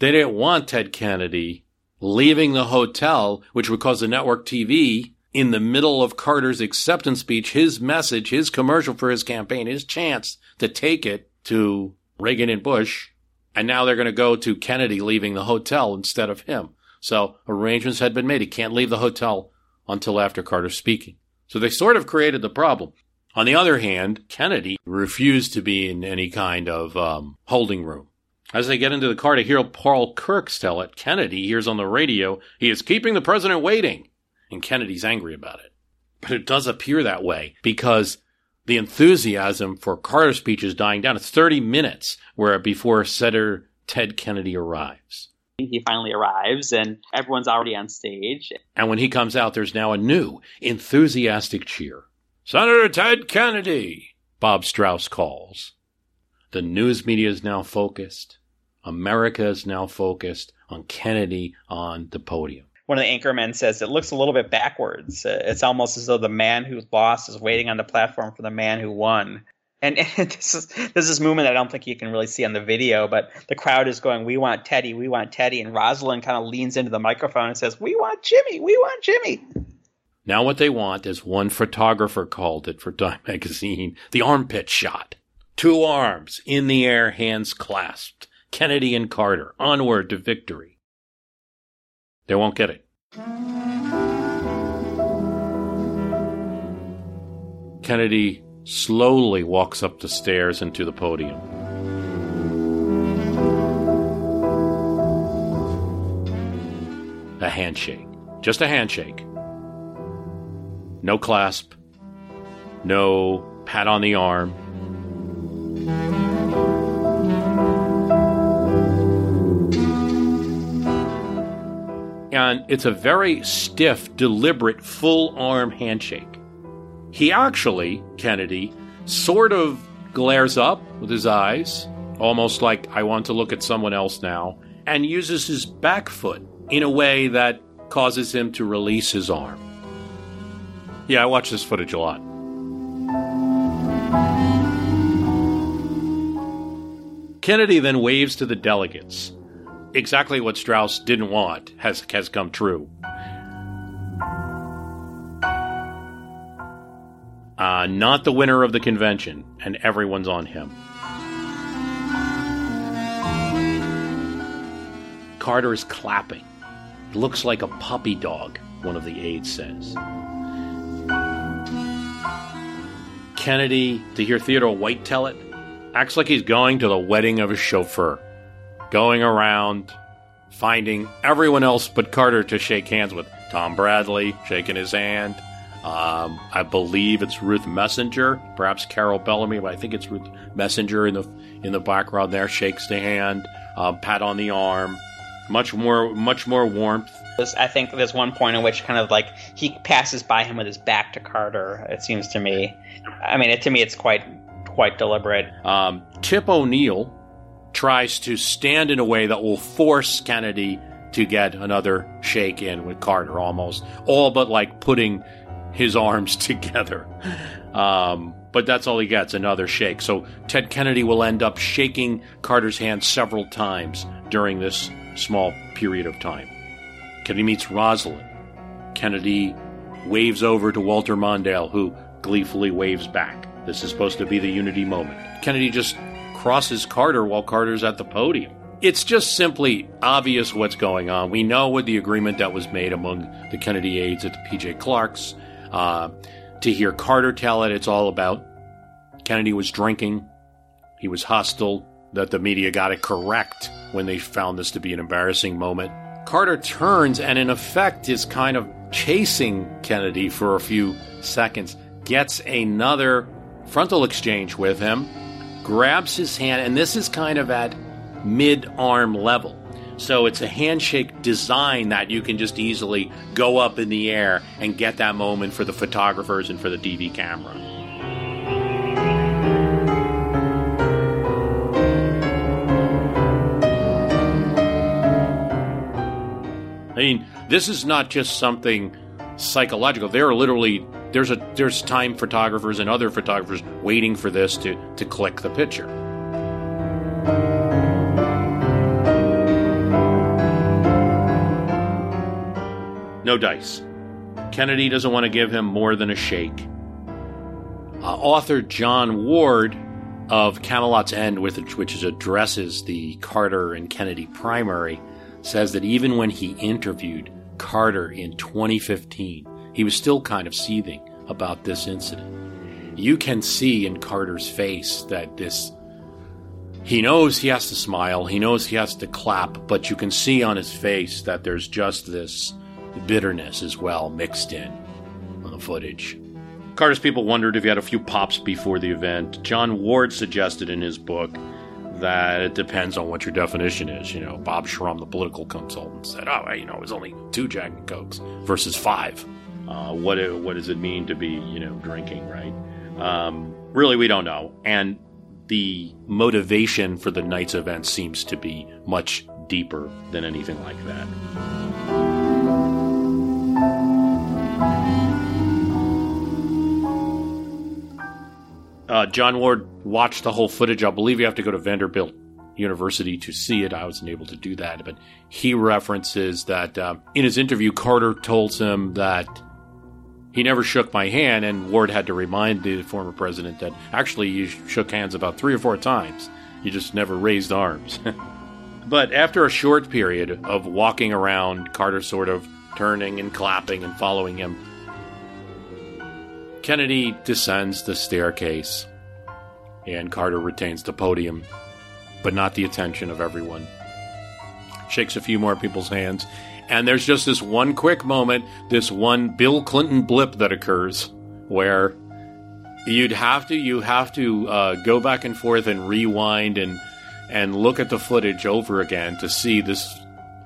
They didn't want Ted Kennedy leaving the hotel, which would cause the network TV in the middle of Carter's acceptance speech, his message, his commercial for his campaign, his chance to take it to Reagan and Bush. And now they're going to go to Kennedy leaving the hotel instead of him. So arrangements had been made. He can't leave the hotel until after Carter's speaking. So they sort of created the problem. On the other hand, Kennedy refused to be in any kind of um, holding room. As they get into the car to hear Paul Kirk tell it, Kennedy hears on the radio, he is keeping the president waiting. And Kennedy's angry about it. But it does appear that way because the enthusiasm for Carter's speech is dying down. It's 30 minutes where before Senator Ted Kennedy arrives. He finally arrives and everyone's already on stage. And when he comes out, there's now a new enthusiastic cheer. Senator Ted Kennedy, Bob Strauss calls. The news media is now focused. America is now focused on Kennedy on the podium. One of the anchormen says it looks a little bit backwards. Uh, it's almost as though the man who lost is waiting on the platform for the man who won. And, *laughs* and this is this is movement I don't think you can really see on the video, but the crowd is going, "We want Teddy, we want Teddy," and Rosalynn kind of leans into the microphone and says, "We want Jimmy, we want Jimmy." Now, what they want is one photographer called it for Time *laughs* magazine the armpit shot. Two arms in the air, hands clasped. Kennedy and Carter, onward to victory. They won't get it. Kennedy slowly walks up the stairs and to the podium. A handshake. Just a handshake. No clasp. No pat on the arm. And it's a very stiff, deliberate, full arm handshake. He actually, Kennedy, sort of glares up with his eyes, almost like I want to look at someone else now, and uses his back foot in a way that causes him to release his arm. Yeah, I watch this footage a lot. Kennedy then waves to the delegates. Exactly what Strauss didn't want has, has come true. Uh, not the winner of the convention, and everyone's on him. Carter is clapping. It looks like a puppy dog, one of the aides says. Kennedy, to hear Theodore White tell it, acts like he's going to the wedding of a chauffeur, going around finding everyone else but Carter to shake hands with. Tom Bradley shaking his hand. Um, I believe it's Ruth Messinger, perhaps Carol Bellamy, but I think it's Ruth Messinger in the in the background there. Shakes the hand, uh, pat on the arm, much more much more warmth. I think there's one point in which kind of like he passes by him with his back to Carter. It seems to me. I mean, it, to me, it's quite quite deliberate. Um, Tip O'Neill tries to stand in a way that will force Kennedy to get another shake in with Carter, almost all but like putting his arms *laughs* together. Um, but that's all he gets another shake. So Ted Kennedy will end up shaking Carter's hand several times during this small period of time. Kennedy meets Rosalynn. Kennedy waves over to Walter Mondale, who gleefully waves back. This is supposed to be the unity moment. Kennedy just crosses Carter while Carter's at the podium. It's just simply obvious what's going on. We know what the agreement that was made among the Kennedy aides at the PJ Clarke's. Uh, to hear Carter tell it, it's all about Kennedy was drinking, he was hostile, that the media got it correct when they found this to be an embarrassing moment. Carter turns and, in effect, is kind of chasing Kennedy for a few seconds, gets another frontal exchange with him, grabs his hand, and this is kind of at mid arm level. So it's a handshake design that you can just easily go up in the air and get that moment for the photographers and for the DV camera. I mean, this is not just something psychological. There are literally there's a there's time photographers and other photographers waiting for this to to click the picture. No dice. Kennedy doesn't want to give him more than a shake. Uh, author Jon Ward of Camelot's End, which addresses the Carter and Kennedy primary, says that even when he interviewed Carter in 2015, he was still kind of seething about this incident. You can see in Carter's face that this. He knows he has to smile, he knows he has to clap, but you can see on his face that there's just this bitterness as well mixed in on the footage. Carter's people wondered if he had a few pops before the event. Jon Ward suggested in his book that it depends on what your definition is. You know, Bob Shrum, the political consultant, said, "Oh, you know, it was only two Jack and Cokes versus five. Uh, what what does it mean to be you know drinking? Right? Um, really, we don't know. And the motivation for the night's event seems to be much deeper than anything like that. Uh, Jon Ward watched the whole footage. I believe you have to go to Vanderbilt University to see it. I wasn't able to do that, but he references that uh, in his interview, Carter told him that he never shook my hand, and Ward had to remind the former president that actually you shook hands about three or four times. You just never raised arms. *laughs* but after a short period of walking around, Carter sort of turning and clapping and following him, Kennedy descends the staircase, and Carter retains the podium, but not the attention of everyone. Shakes a few more people's hands, and there's just this one quick moment, this one Bill Clinton blip that occurs, where you'd have to you have to uh, go back and forth and rewind and and look at the footage over again to see this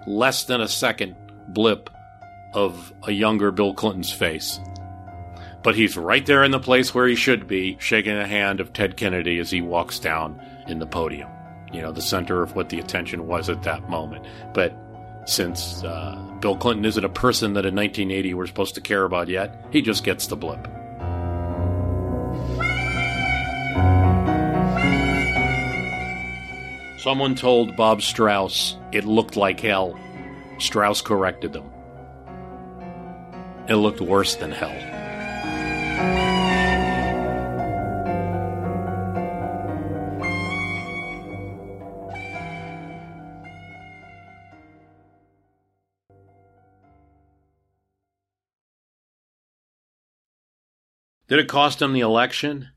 less than a second blip of a younger Bill Clinton's face but he's right there in the place where he should be, shaking the hand of Ted Kennedy as he walks down in the podium. You know, the center of what the attention was at that moment. But since uh, Bill Clinton isn't a person that in 1980 we're supposed to care about yet, he just gets the blip. Someone told Bob Strauss it looked like hell. Strauss corrected them. It looked worse than hell. Did it cost him the election?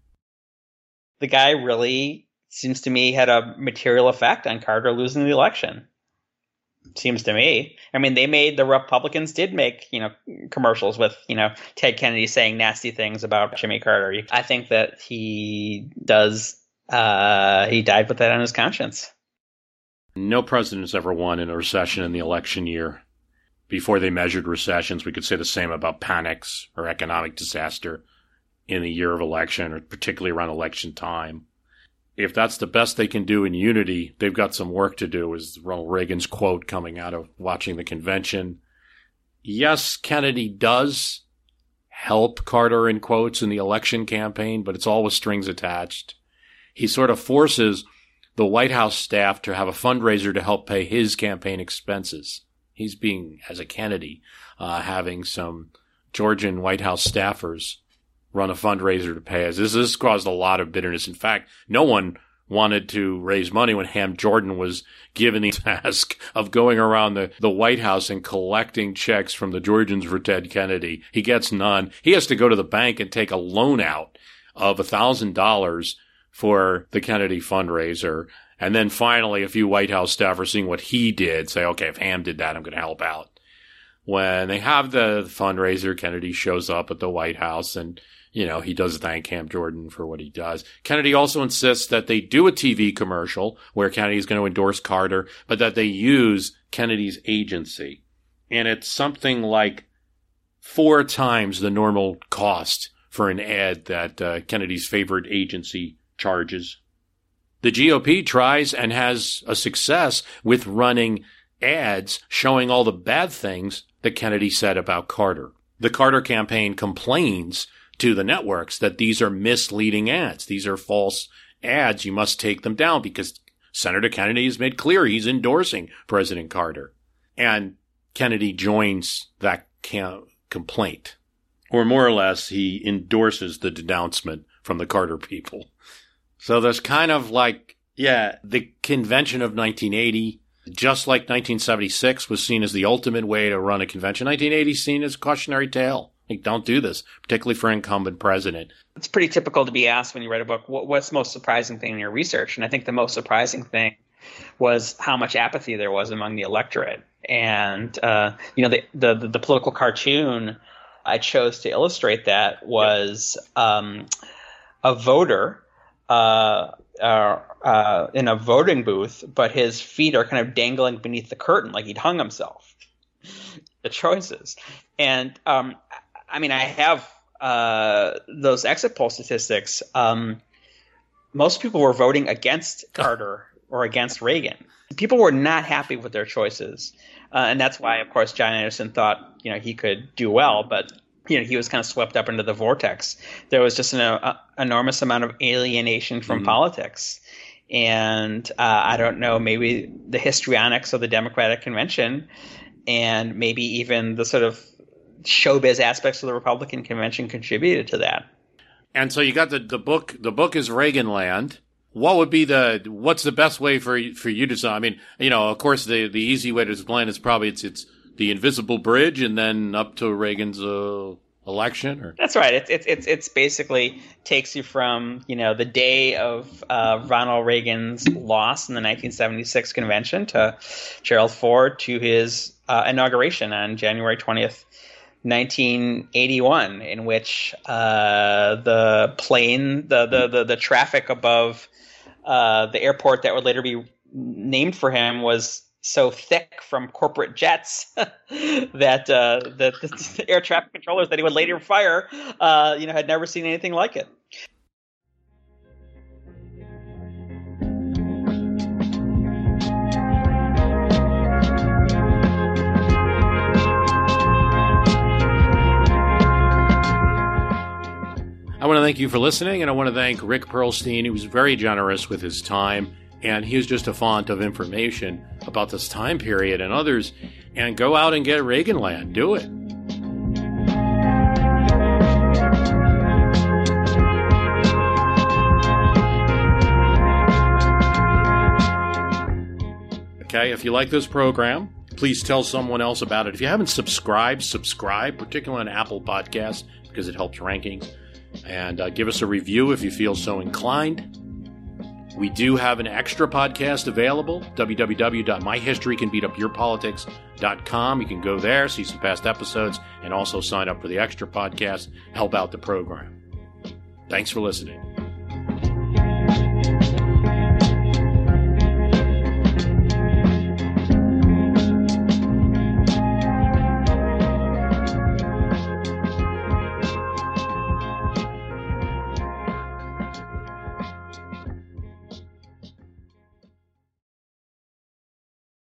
the guy really seems to me had a material effect on Carter losing the election. Seems to me. I mean, they made the Republicans did make you know commercials with you know Ted Kennedy saying nasty things about Jimmy Carter. I think that he does. Uh, he died with that on his conscience. No president's ever won in a recession in the election year. Before they measured recessions, we could say the same about panics or economic disaster in the year of election, or particularly around election time if that's the best they can do in unity, they've got some work to do, is Ronald Reagan's quote coming out of watching the convention. Yes, Kennedy does help Carter in quotes in the election campaign, but it's all with strings attached. He sort of forces the White House staff to have a fundraiser to help pay his campaign expenses. He's being, as a Kennedy, uh, having some Georgian White House staffers run a fundraiser to pay us. This, this caused a lot of bitterness. In fact, no one wanted to raise money when Ham Jordan was given the *laughs* task of going around the, the White House and collecting checks from the Georgians for Ted Kennedy. He gets none. He has to go to the bank and take a loan out of a thousand dollars for the Kennedy fundraiser. And then finally, a few White House staff are seeing what he did, say, okay, if Ham did that, I'm going to help out. When they have the fundraiser, Kennedy shows up at the White House and you know, he does thank Ham Jordan for what he does. Kennedy also insists that they do a TV commercial where Kennedy is going to endorse Carter, but that they use Kennedy's agency. And it's something like four times the normal cost for an ad that uh, Kennedy's favorite agency charges. The GOP tries and has a success with running ads showing all the bad things that Kennedy said about Carter. The Carter campaign complains to the networks that these are misleading ads. These are false ads. You must take them down because Senator Kennedy has made clear he's endorsing President Carter. And Kennedy joins that complaint. Or more or less, he endorses the denouncement from the Carter people. So there's kind of like, yeah, the convention of 1980, just like 1976 was seen as the ultimate way to run a convention, 1980 seen as a cautionary tale. Like, don't do this, particularly for incumbent president. It's pretty typical to be asked when you write a book, what, what's the most surprising thing in your research? And I think the most surprising thing was how much apathy there was among the electorate. And, uh, you know, the, the, the, political cartoon I chose to illustrate that was um, a voter uh, uh, uh, in a voting booth, but his feet are kind of dangling beneath the curtain like he'd hung himself. *laughs* the choices. And um, I mean, I have uh, those exit poll statistics. Um, most people were voting against *laughs* Carter or against Reagan. People were not happy with their choices, uh, and that's why, of course, John Anderson thought you know he could do well, but you know he was kind of swept up into the vortex. There was just an uh, enormous amount of alienation from mm-hmm. politics, and uh, I don't know, maybe the histrionics of the Democratic convention, and maybe even the sort of showbiz aspects of the Republican convention contributed to that. And so you got the, the book. The book is Reaganland. What would be the what's the best way for for you to? I mean, you know, of course, the the easy way to explain is probably it's it's the invisible bridge, and then up to Reagan's uh, election. Or that's right. It's it's it's it's basically takes you from you know the day of uh, Ronald Reagan's loss in the 1976 convention to Gerald Ford to his uh, inauguration on January 20th, 1981, in which uh, the plane, the, the, the, the traffic above uh, the airport that would later be named for him was so thick from corporate jets *laughs* that uh, the, the, *laughs* air traffic controllers that he would later fire, uh, you know, had never seen anything like it. Thank you for listening, and I want to thank Rick Perlstein. He was very generous with his time, and he was just a font of information about this time period and others. And go out and get Reaganland. Do it. Okay, if you like this program, please tell someone else about it. If you haven't subscribed, subscribe, particularly on Apple Podcasts because it helps rankings. And uh, give us a review if you feel so inclined. We do have an extra podcast available, www.myhistorycanbeatupyourpolitics.com. You can go there, see some past episodes, and also sign up for the extra podcast, help out the program. Thanks for listening.